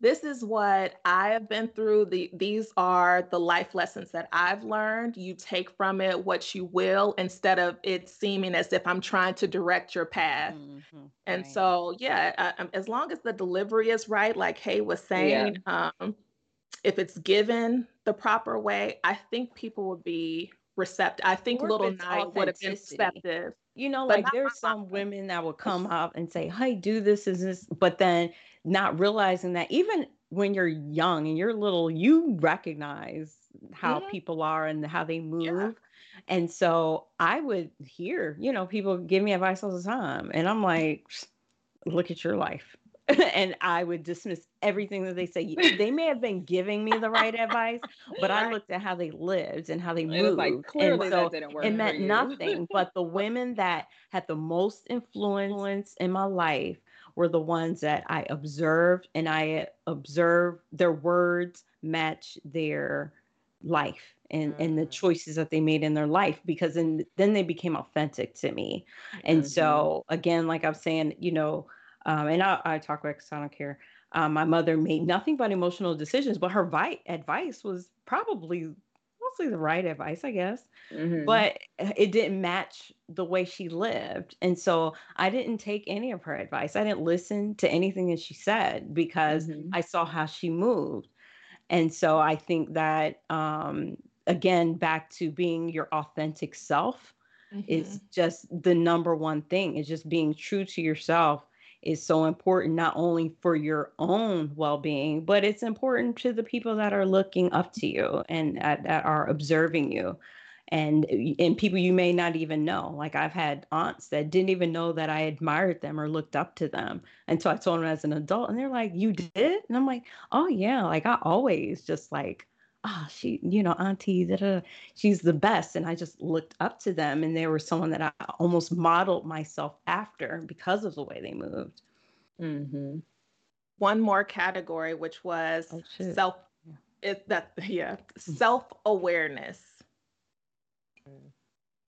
this is what I have been through. The, these are the life lessons that I've learned. You take from it what you will instead of it seeming as if I'm trying to direct your path. Mm-hmm. And right. so, yeah, I, as long as the delivery is right, like Kay was saying, yeah. um, if it's given the proper way, I think people would be receptive. I think Little Night would have been receptive. You know, like there's some women that will come up and say, "Hey, do this, is this," but then not realizing that even when you're young and you're little, you recognize how mm-hmm. people are and how they move. Yeah. And so I would hear, you know, people give me advice all the time. And I'm like, look at your life. [laughs] and I would dismiss everything that they say. They may have been giving me the right advice, but I looked at how they lived and how they moved. Like, and so that didn't work. it meant nothing. But the women that had the most [laughs] influence in my life were the ones that I observed and I observed their words match their life and, mm-hmm. and the mm. choices that they made in their life because then then they became authentic to me. And mm-hmm. so again, like I'm saying, you know, um, and I, I talk about because I don't care. Um, my mother made nothing but emotional decisions, but her vi- advice was probably mostly the right advice, I guess. Mm-hmm. But it didn't match the way she lived. And so I didn't take any of her advice. I didn't listen to anything that she said because mm-hmm. I saw how she moved. And so I think that, um, again, back to being your authentic self mm-hmm. is just the number one thing, is just being true to yourself is so important not only for your own well-being but it's important to the people that are looking up to you and that, that are observing you. And and people you may not even know. Like i've had aunts that didn't even know that i admired them or looked up to them until i told them as an adult and they're like you did? And i'm like oh yeah. Like i always just like ah, oh, she, you know, auntie, da, she's the best. And I just looked up to them and they were someone that I almost modeled myself after because of the way they moved. Mm-hmm. One more category, which was oh, self, it, that, [laughs] yeah, self-awareness.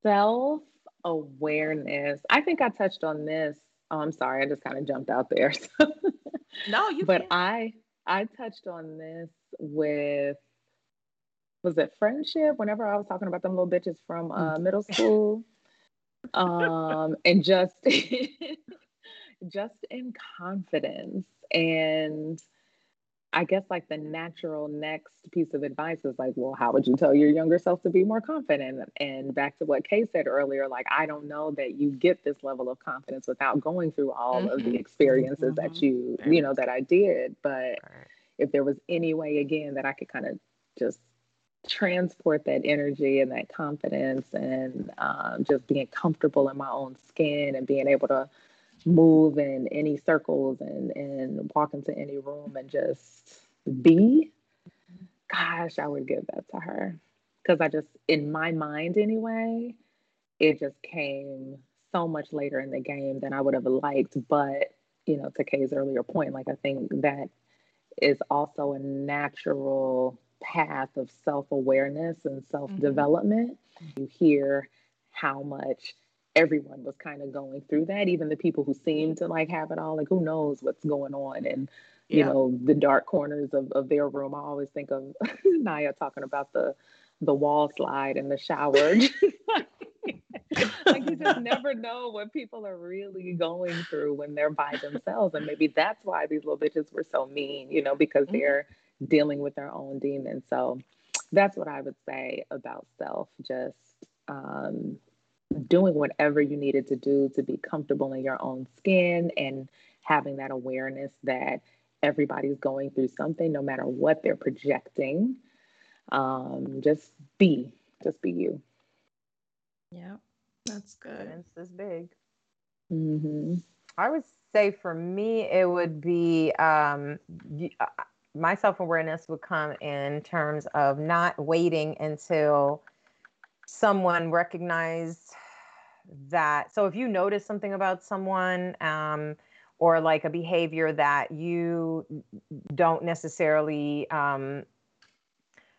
Self-awareness. I think I touched on this. Oh, I'm sorry. I just kind of jumped out there. [laughs] no, you But can. I, I touched on this with was it friendship whenever I was talking about them little bitches from uh, mm. middle school. um, and just [laughs] just in confidence. And I guess like the natural next piece of advice is like, well, how would you tell your younger self to be more confident? And back to what Kay said earlier, like, I don't know that you get this level of confidence without going through all mm-hmm. of the mm-hmm. experiences mm-hmm. that you, you know, that I did. But right. if there was any way again that I could kind of just transport that energy and that confidence and um, just being comfortable in my own skin and being able to move in any circles and, and walk into any room and just be, gosh, I would give that to her. Because I just, in my mind anyway, it just came so much later in the game than I would have liked. But, you know, to Kay's earlier point, like I think that is also a natural path of self awareness and self development. Mm-hmm. You hear how much everyone was kind of going through that, even the people who seem to like have it all, like who knows what's going on and you yeah. know the dark corners of, of their room. I always think of [laughs] Naya talking about the the wall slide in the shower. [laughs] like you just never [laughs] know what people are really going through when they're by themselves. And maybe that's why these little bitches were so mean, you know, because mm-hmm. They're dealing with their own demons. So that's what I would say about self. Just um, doing whatever you needed to do to be comfortable in your own skin and having that awareness that everybody's going through something, no matter what they're projecting. Um, just be, just be you. Yeah, that's good. It's this big. Mm-hmm. I would say for me, it would be um, my self awareness would come in terms of not waiting until someone recognized that. So if you notice something about someone, um, or like a behavior that you don't necessarily um,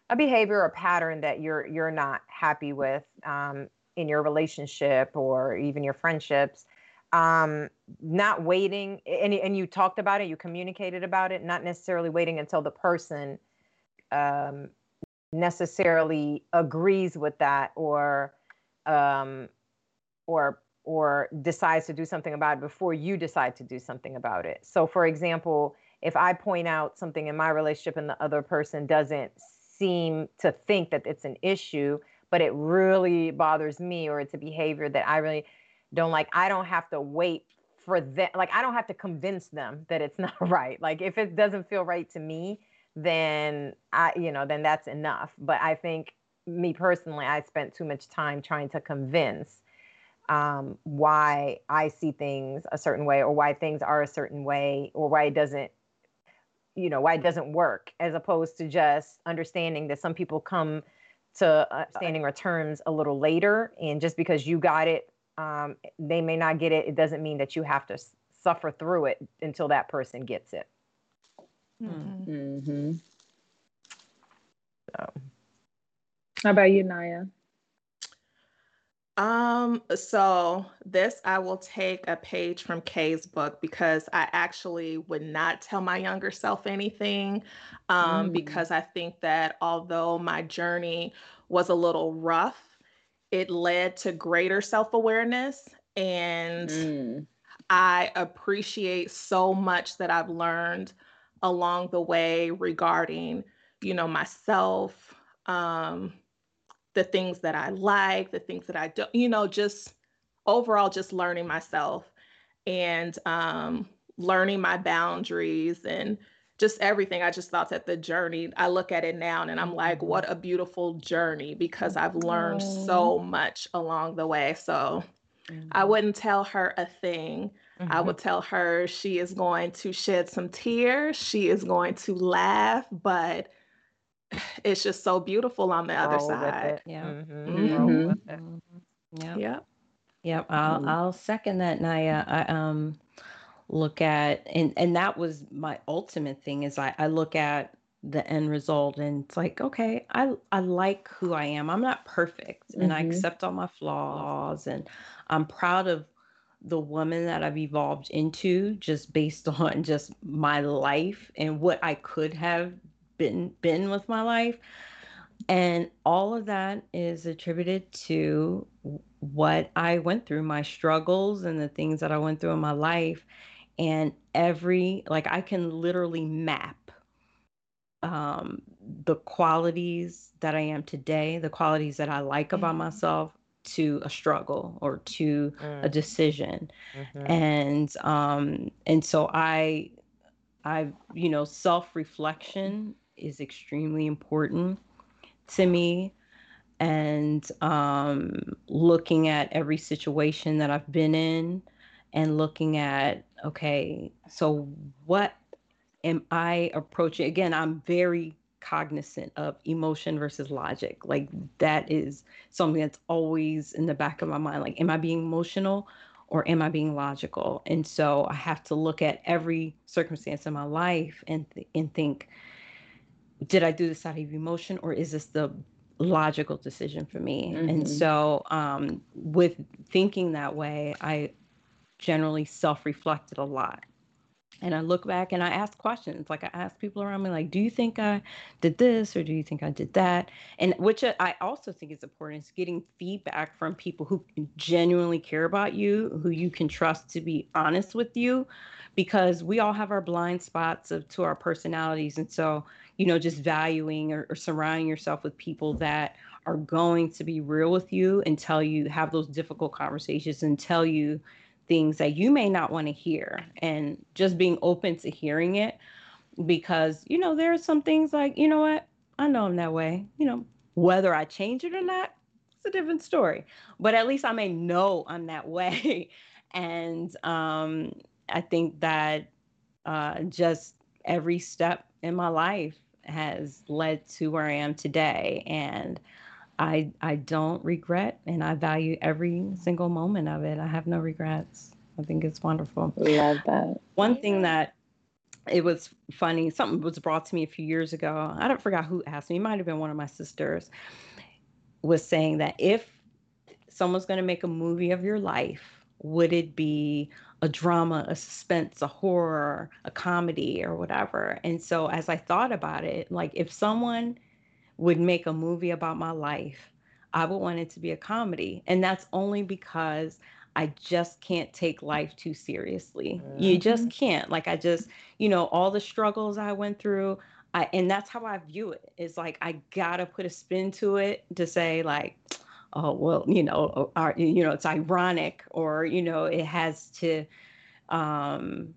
a behavior or pattern that you're you're not happy with um, in your relationship or even your friendships um, not waiting and, and you talked about it you communicated about it not necessarily waiting until the person um, necessarily agrees with that or um, or or decides to do something about it before you decide to do something about it. So for example if i point out something in my relationship and the other person doesn't seem to think that it's an issue but it really bothers me or it's a behavior that i really don't like i don't have to wait for them like i don't have to convince them that it's [laughs] not right. Like if it doesn't feel right to me then i you know then that's enough. But i think me personally i spent too much time trying to convince um, why i see things a certain way or why things are a certain way or why it doesn't you know why it doesn't work as opposed to just understanding that some people come to understanding or terms a little later. And just because you got it um, they may not get it. It doesn't mean that you have to suffer through it until that person gets it. Mm-hmm. mm-hmm. So, how about you, Naya? Um, so this I will take a page from Kay's book because I actually would not tell my younger self anything. Um, mm. because I think that although my journey was a little rough, it led to greater self awareness. And mm. I appreciate so much that I've learned along the way regarding you know, myself, um, the things that I like, the things that I don't, you know, just overall, just learning myself and um, learning my boundaries and just everything. I just thought that the journey, I look at it now and I'm like, mm-hmm. what a beautiful journey because I've learned so much along the way. So mm-hmm. I wouldn't tell her a thing. Mm-hmm. I would tell her she is going to shed some tears, she is going to laugh, but [sighs] it's just so beautiful on the other side. Yeah. Mm-hmm. Mm-hmm. Yeah. Yep. Yep. I'll mm-hmm. I'll second that, Naya. I um look at and and that was my ultimate thing is I, I look at the end result and it's like okay i i like who i am i'm not perfect mm-hmm. and i mm-hmm. accept all my flaws and i'm proud of the woman that i've evolved into just based [laughs] on just my life and what i could have been been with my life and all of that is attributed to what i went through my struggles and the things that i went through in my life and every like i can literally map um, the qualities that i am today the qualities that i like mm-hmm. about myself to a struggle or to mm. a decision mm-hmm. and um and so i i you know self reflection is extremely important to me and um looking at every situation that i've been in and looking at okay so what am i approaching? Again i'm very cognizant of emotion versus logic. Like that is something that's always in the back of my mind. Like am i being emotional or am i being logical? And so i have to look at every circumstance in my life and th- and think did i do this out of emotion or is this the logical decision for me? Mm-hmm. and so um, with thinking that way i generally self-reflected a lot and I look back and I ask questions. Like I ask people around me, like, do you think I did this or do you think I did that? And which I also think is important is getting feedback from people who genuinely care about you, who you can trust to be honest with you, because we all have our blind spots of to our personalities. And so, you know, just valuing or, or surrounding yourself with people that are going to be real with you and tell you, have those difficult conversations and tell you things that you may not want to hear and just being open to hearing it because you know there are some things like you know what? I know i'm that way. You know whether i change it or not it's a different story but at least i may know i'm that [laughs] way. And um, i think that uh, just every step in my life has led to where i am today. And I I don't regret and I value every single moment of it. I have no regrets. I think it's wonderful. Love that. One thing that it was funny, something was brought to me a few years ago. I don't forgot who asked me, it might have been one of my sisters, was saying that if someone's going to make a movie of your life, would it be a drama, a suspense, a horror, a comedy, or whatever? And so as I thought about it, like if someone would make a movie about my life, I would want it to be a comedy. And that's only because I just can't take life too seriously. Mm-hmm. You just can't. Like I just, you know, all the struggles I went through, I and that's how I view it. It's like I gotta put a spin to it to say like, oh well, you know, or, you know, it's ironic or you know, it has to um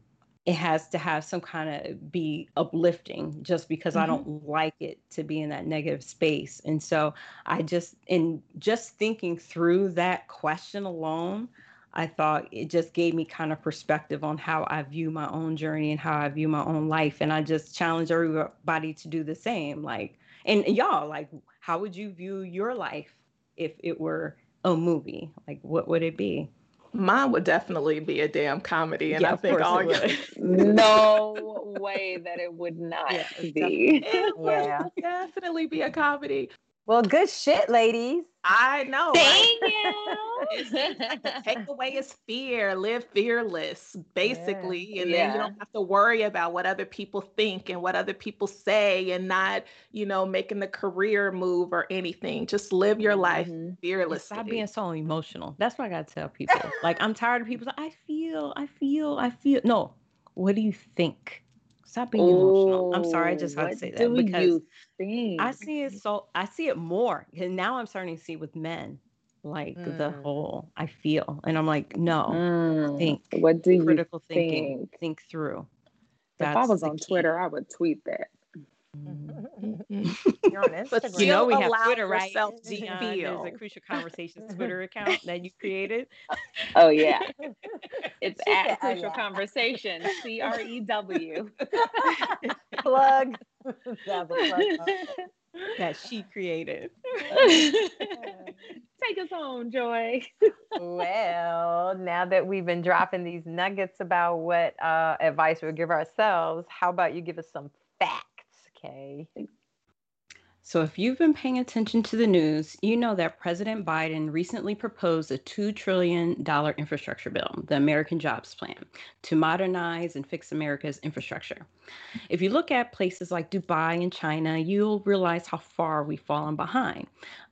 it has to have some kind of be uplifting just because mm-hmm. I don't like it to be in that negative space. And so I just, in just thinking through that question alone, I thought it just gave me kind of perspective on how I view my own journey and how I view my own life. And I just challenge everybody to do the same. Like, and y'all, like, how would you view your life if it were a movie? Like, what would it be? Mine would definitely be a damn comedy, and yeah, I think all you [laughs] no [laughs] way that it would not yeah, be. It yeah, definitely be a comedy. Well, good shit, ladies. I know. Thank right? you. [laughs] the takeaway is fear. Live fearless, basically. Yeah. And then you don't have to worry about what other people think and what other people say and not, you know, making the career move or anything. Just live your life mm-hmm. fearlessly. Stop being so emotional. That's what I gotta tell people. like I'm tired of people. I feel, I feel, I feel. No. What do you think? Stop being emotional. I'm sorry, I just had to say that because? I see it so I see it more. And now I'm starting to see with men. Like the Mm. whole I feel. And I'm like, no, Mm, think. What do you critical thinking. think? Think through. If I was on key. Twitter, I would tweet that. You're on Instagram. But You know we have Twitter, right? Dion, feel. there's a Crucial Conversations [laughs] Twitter account that you created. Oh yeah, it's She said, at "Oh, Crucial yeah." Conversation. C R E W. [laughs] plug. [laughs] That was plug. that she created. Take us home, Joy. well, now that we've been dropping these nuggets about what uh, advice we'll give ourselves, how about you give us some facts, Kay? So, if you've been paying attention to the news, you know that President Biden recently proposed a $2 trillion infrastructure bill, the American Jobs Plan, to modernize and fix America's infrastructure. If you look at places like Dubai and China, you'll realize how far we've fallen behind.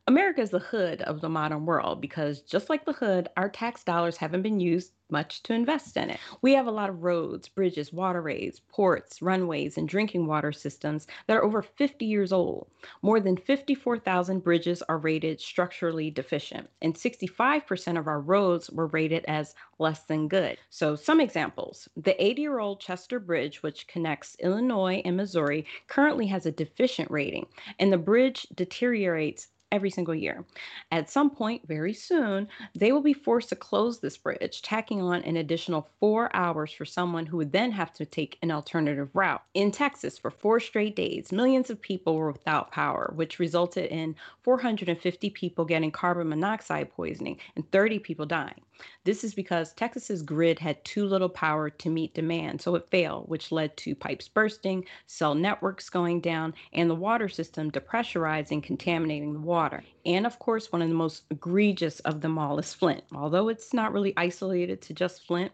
America is the hood of the modern world because, just like the hood, our tax dollars haven't been used much to invest in it. We have a lot of roads, bridges, waterways, ports, runways, and drinking water systems that are over 50 years old. More than 54,000 bridges are rated structurally deficient, and 65% of our roads were rated as less than good. So, some examples the 80 year old Chester Bridge, which connects Illinois and Missouri, currently has a deficient rating, and the bridge deteriorates every single year. At some point, very soon, they will be forced to close this bridge, tacking on an additional four hours for someone who would then have to take an alternative route. In Texas, for four straight days, millions of people were without power, which resulted in 450 people getting carbon monoxide poisoning and 30 people dying. This is because Texas's grid had too little power to meet demand, so it failed, which led to pipes bursting, cell networks going down, and the water system depressurizing, contaminating the water. And of course, one of the most egregious of them all is Flint. Although it's not really isolated to just Flint,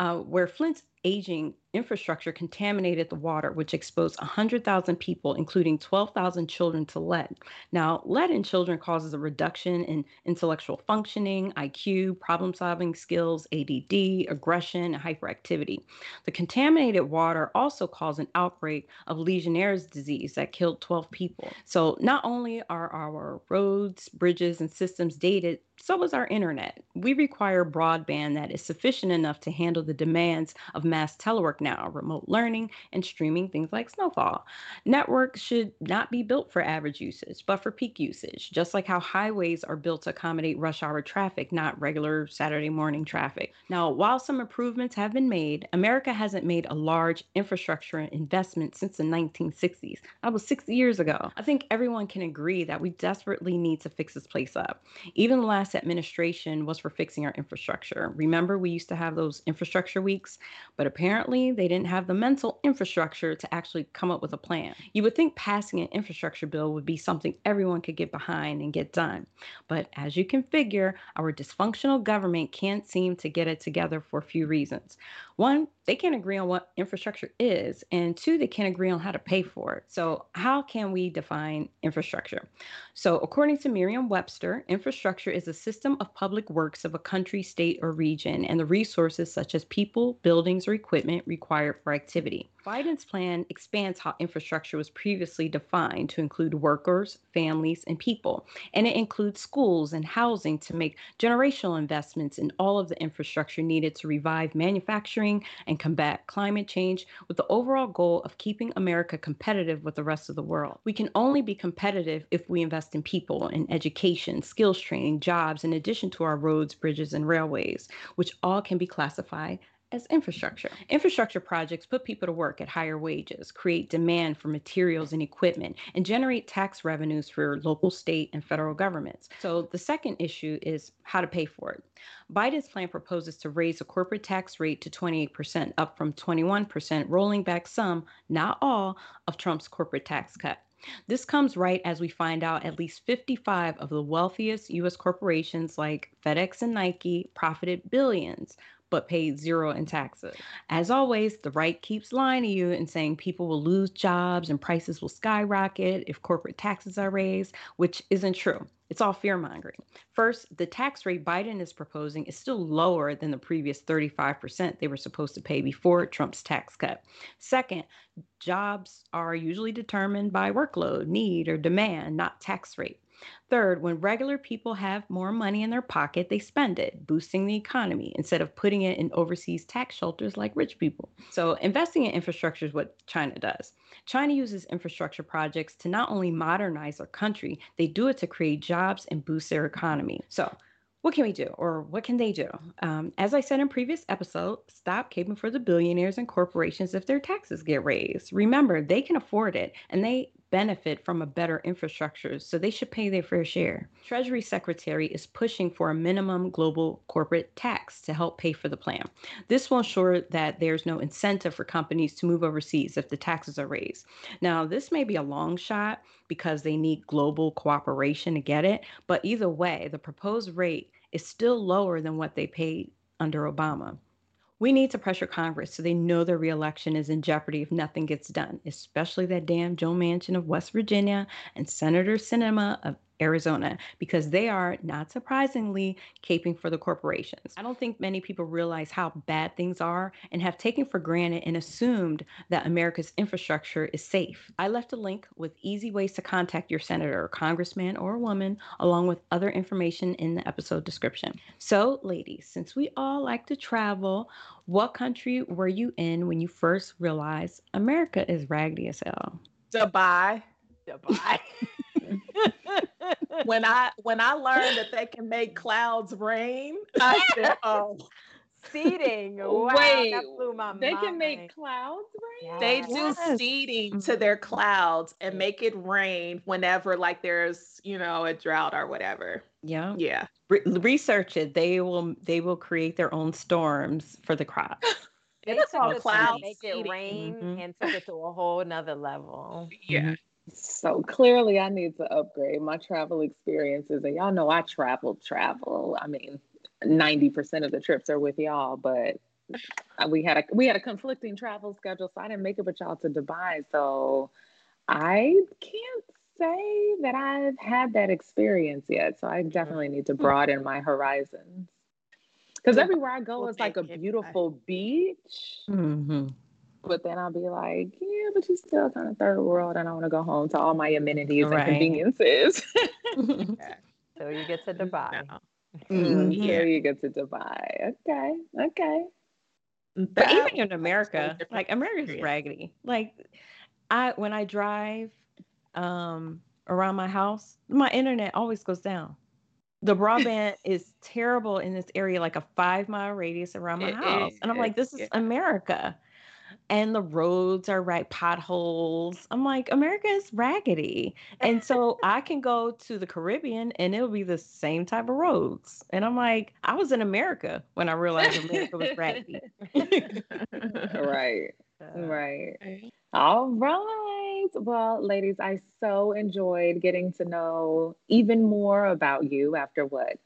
uh, where Flint's aging infrastructure contaminated the water, which exposed 100,000 people, including 12,000 children, to lead. Now, lead in children causes a reduction in intellectual functioning, IQ, problem solving skills, ADD, aggression, and hyperactivity. The contaminated water also caused an outbreak of Legionnaire's disease that killed 12 people. So, not only are our roads, bridges, and systems dated, so is our internet. We require broadband that is sufficient enough to handle the demands of mass telework now, remote learning, and streaming things like Snowfall. Networks should not be built for average usage, but for peak usage, just like how highways are built to accommodate rush hour traffic, not regular Saturday morning traffic. Now, while some improvements have been made, America hasn't made a large infrastructure investment since the 1960s. That was 60 years ago. I think everyone can agree that we desperately need to fix this place up. Even the last administration was for fixing our infrastructure. Remember, we used to have those infrastructure weeks, but apparently they didn't have the mental infrastructure to actually come up with a plan. You would think passing an infrastructure bill would be something everyone could get behind and get done. But as you can figure, our dysfunctional government can't seem to get it together for a few reasons. One, they can't agree on what infrastructure is, and two, they can't agree on how to pay for it. So, how can we define infrastructure? So, according to Merriam Webster, infrastructure is a system of public works of a country, state, or region, and the resources such as people, buildings, or equipment required for activity. Biden's plan expands how infrastructure was previously defined to include workers, families, and people, and it includes schools and housing to make generational investments in all of the infrastructure needed to revive manufacturing and combat climate change with the overall goal of keeping America competitive with the rest of the world. We can only be competitive if we invest in people, in education, skills training, jobs, in addition to our roads, bridges, and railways, which all can be classified as infrastructure. Infrastructure projects put people to work at higher wages, create demand for materials and equipment, and generate tax revenues for local, state, and federal governments. So the second issue is how to pay for it. Biden's plan proposes to raise the corporate tax rate to 28%, up from 21%, rolling back some, not all, of Trump's corporate tax cut. This comes right as we find out at least 55 of the wealthiest U.S. corporations like FedEx and Nike profited billions, but paid zero in taxes. As always, the right keeps lying to you and saying people will lose jobs and prices will skyrocket if corporate taxes are raised, which isn't true. It's all fear mongering. First, the tax rate Biden is proposing is still lower than the previous 35% they were supposed to pay before Trump's tax cut. Second, jobs are usually determined by workload, need, or demand, not tax rate. Third, when regular people have more money in their pocket, they spend it, boosting the economy instead of putting it in overseas tax shelters like rich people. So, investing in infrastructure is what China does. China uses infrastructure projects to not only modernize their country, they do it to create jobs and boost their economy. So, what can we do or what can they do? Um, as I said in previous episode, stop caping for the billionaires and corporations if their taxes get raised. Remember, they can afford it and they benefit from a better infrastructure, so they should pay their fair share. Treasury Secretary is pushing for a minimum global corporate tax to help pay for the plan. This will ensure that there's no incentive for companies to move overseas if the taxes are raised. Now, this may be a long shot because they need global cooperation to get it, but either way, the proposed rate is still lower than what they paid under Obama. We need to pressure Congress so they know their reelection is in jeopardy if nothing gets done, especially that damn Joe Manchin of West Virginia and Senator Sinema of Arizona because they are, not surprisingly, caping for the corporations. I don't think many people realize how bad things are and have taken for granted and assumed that America's infrastructure is safe. I left a link with easy ways to contact your senator, or congressman, or woman, along with other information in the episode description. So, ladies, since we all like to travel, what country were you in when you first realized America is raggedy as hell? Dubai. Dubai. [laughs] [laughs] when I when I learned that they can make clouds rain, I said, [laughs] "Oh, seeding. Wow, Wait, my they mind. can make clouds rain. they do Yes. seeding to their clouds and make it rain whenever like there's you know a drought or whatever." Yeah. Yeah, Re- research it. They will they will create their own storms for the crops. [laughs] They It's took all it to cloud make it seeding. rain Mhm. and took it to a whole nother level. yeah. So clearly, I need to upgrade my travel experiences. And y'all know I travel, travel. I mean, ninety percent of the trips are with y'all, but we had a we had a conflicting travel schedule, so I didn't make it with y'all to Dubai. So I can't say that I've had that experience yet. So I definitely need to broaden my horizons. Because everywhere I go, it's like a beautiful beach. hmm But then I'll be like, yeah, but you're still kind of third world, and I want to go home to all my amenities Right. and conveniences. [laughs] [laughs] So you get to Dubai. No. Mhm. Yeah. So you get to Dubai. Okay, okay. But That even in America, like America's experience. raggedy. Like I when I drive um around my house, my internet always goes down. The broadband [laughs] is terrible in this area, like a five mile radius around my It house. And I'm like, this is yeah. America. And the roads are right potholes. I'm like, America is raggedy. And so [laughs] I can go to the Caribbean and it'll be the same type of roads. And I'm like, I was in America when I realized America was raggedy. [laughs] [laughs] Right, right. All right. Well, ladies, I so enjoyed getting to know even more about you after what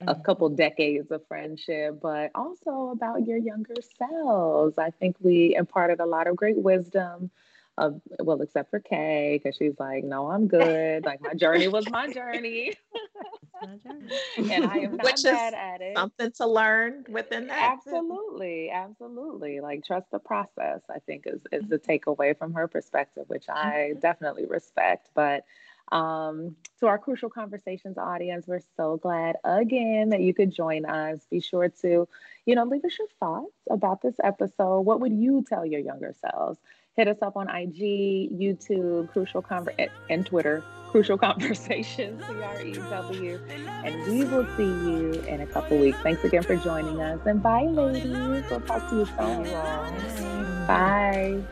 a couple decades of friendship, but also about your younger selves. I think we imparted a lot of great wisdom. Of well, except for Kay, because she's like, "No, I'm good. Like my journey was my journey, [laughs] [laughs] and I am [laughs] not Which is bad at it." Something to learn within that. Absolutely, absolutely. Like trust the process, I think is is the takeaway from her perspective, which I definitely respect. But um, to our crucial conversations audience, we're so glad again that you could join us. Be sure to, you know, leave us your thoughts about this episode. What would you tell your younger selves? Hit us up on IG, YouTube, Crucial Conver- and Twitter, Crucial [laughs] Conversations, C R E W. And we will see you in a couple weeks. Thanks again for joining us. And bye, ladies. We'll talk to you soon. Bye.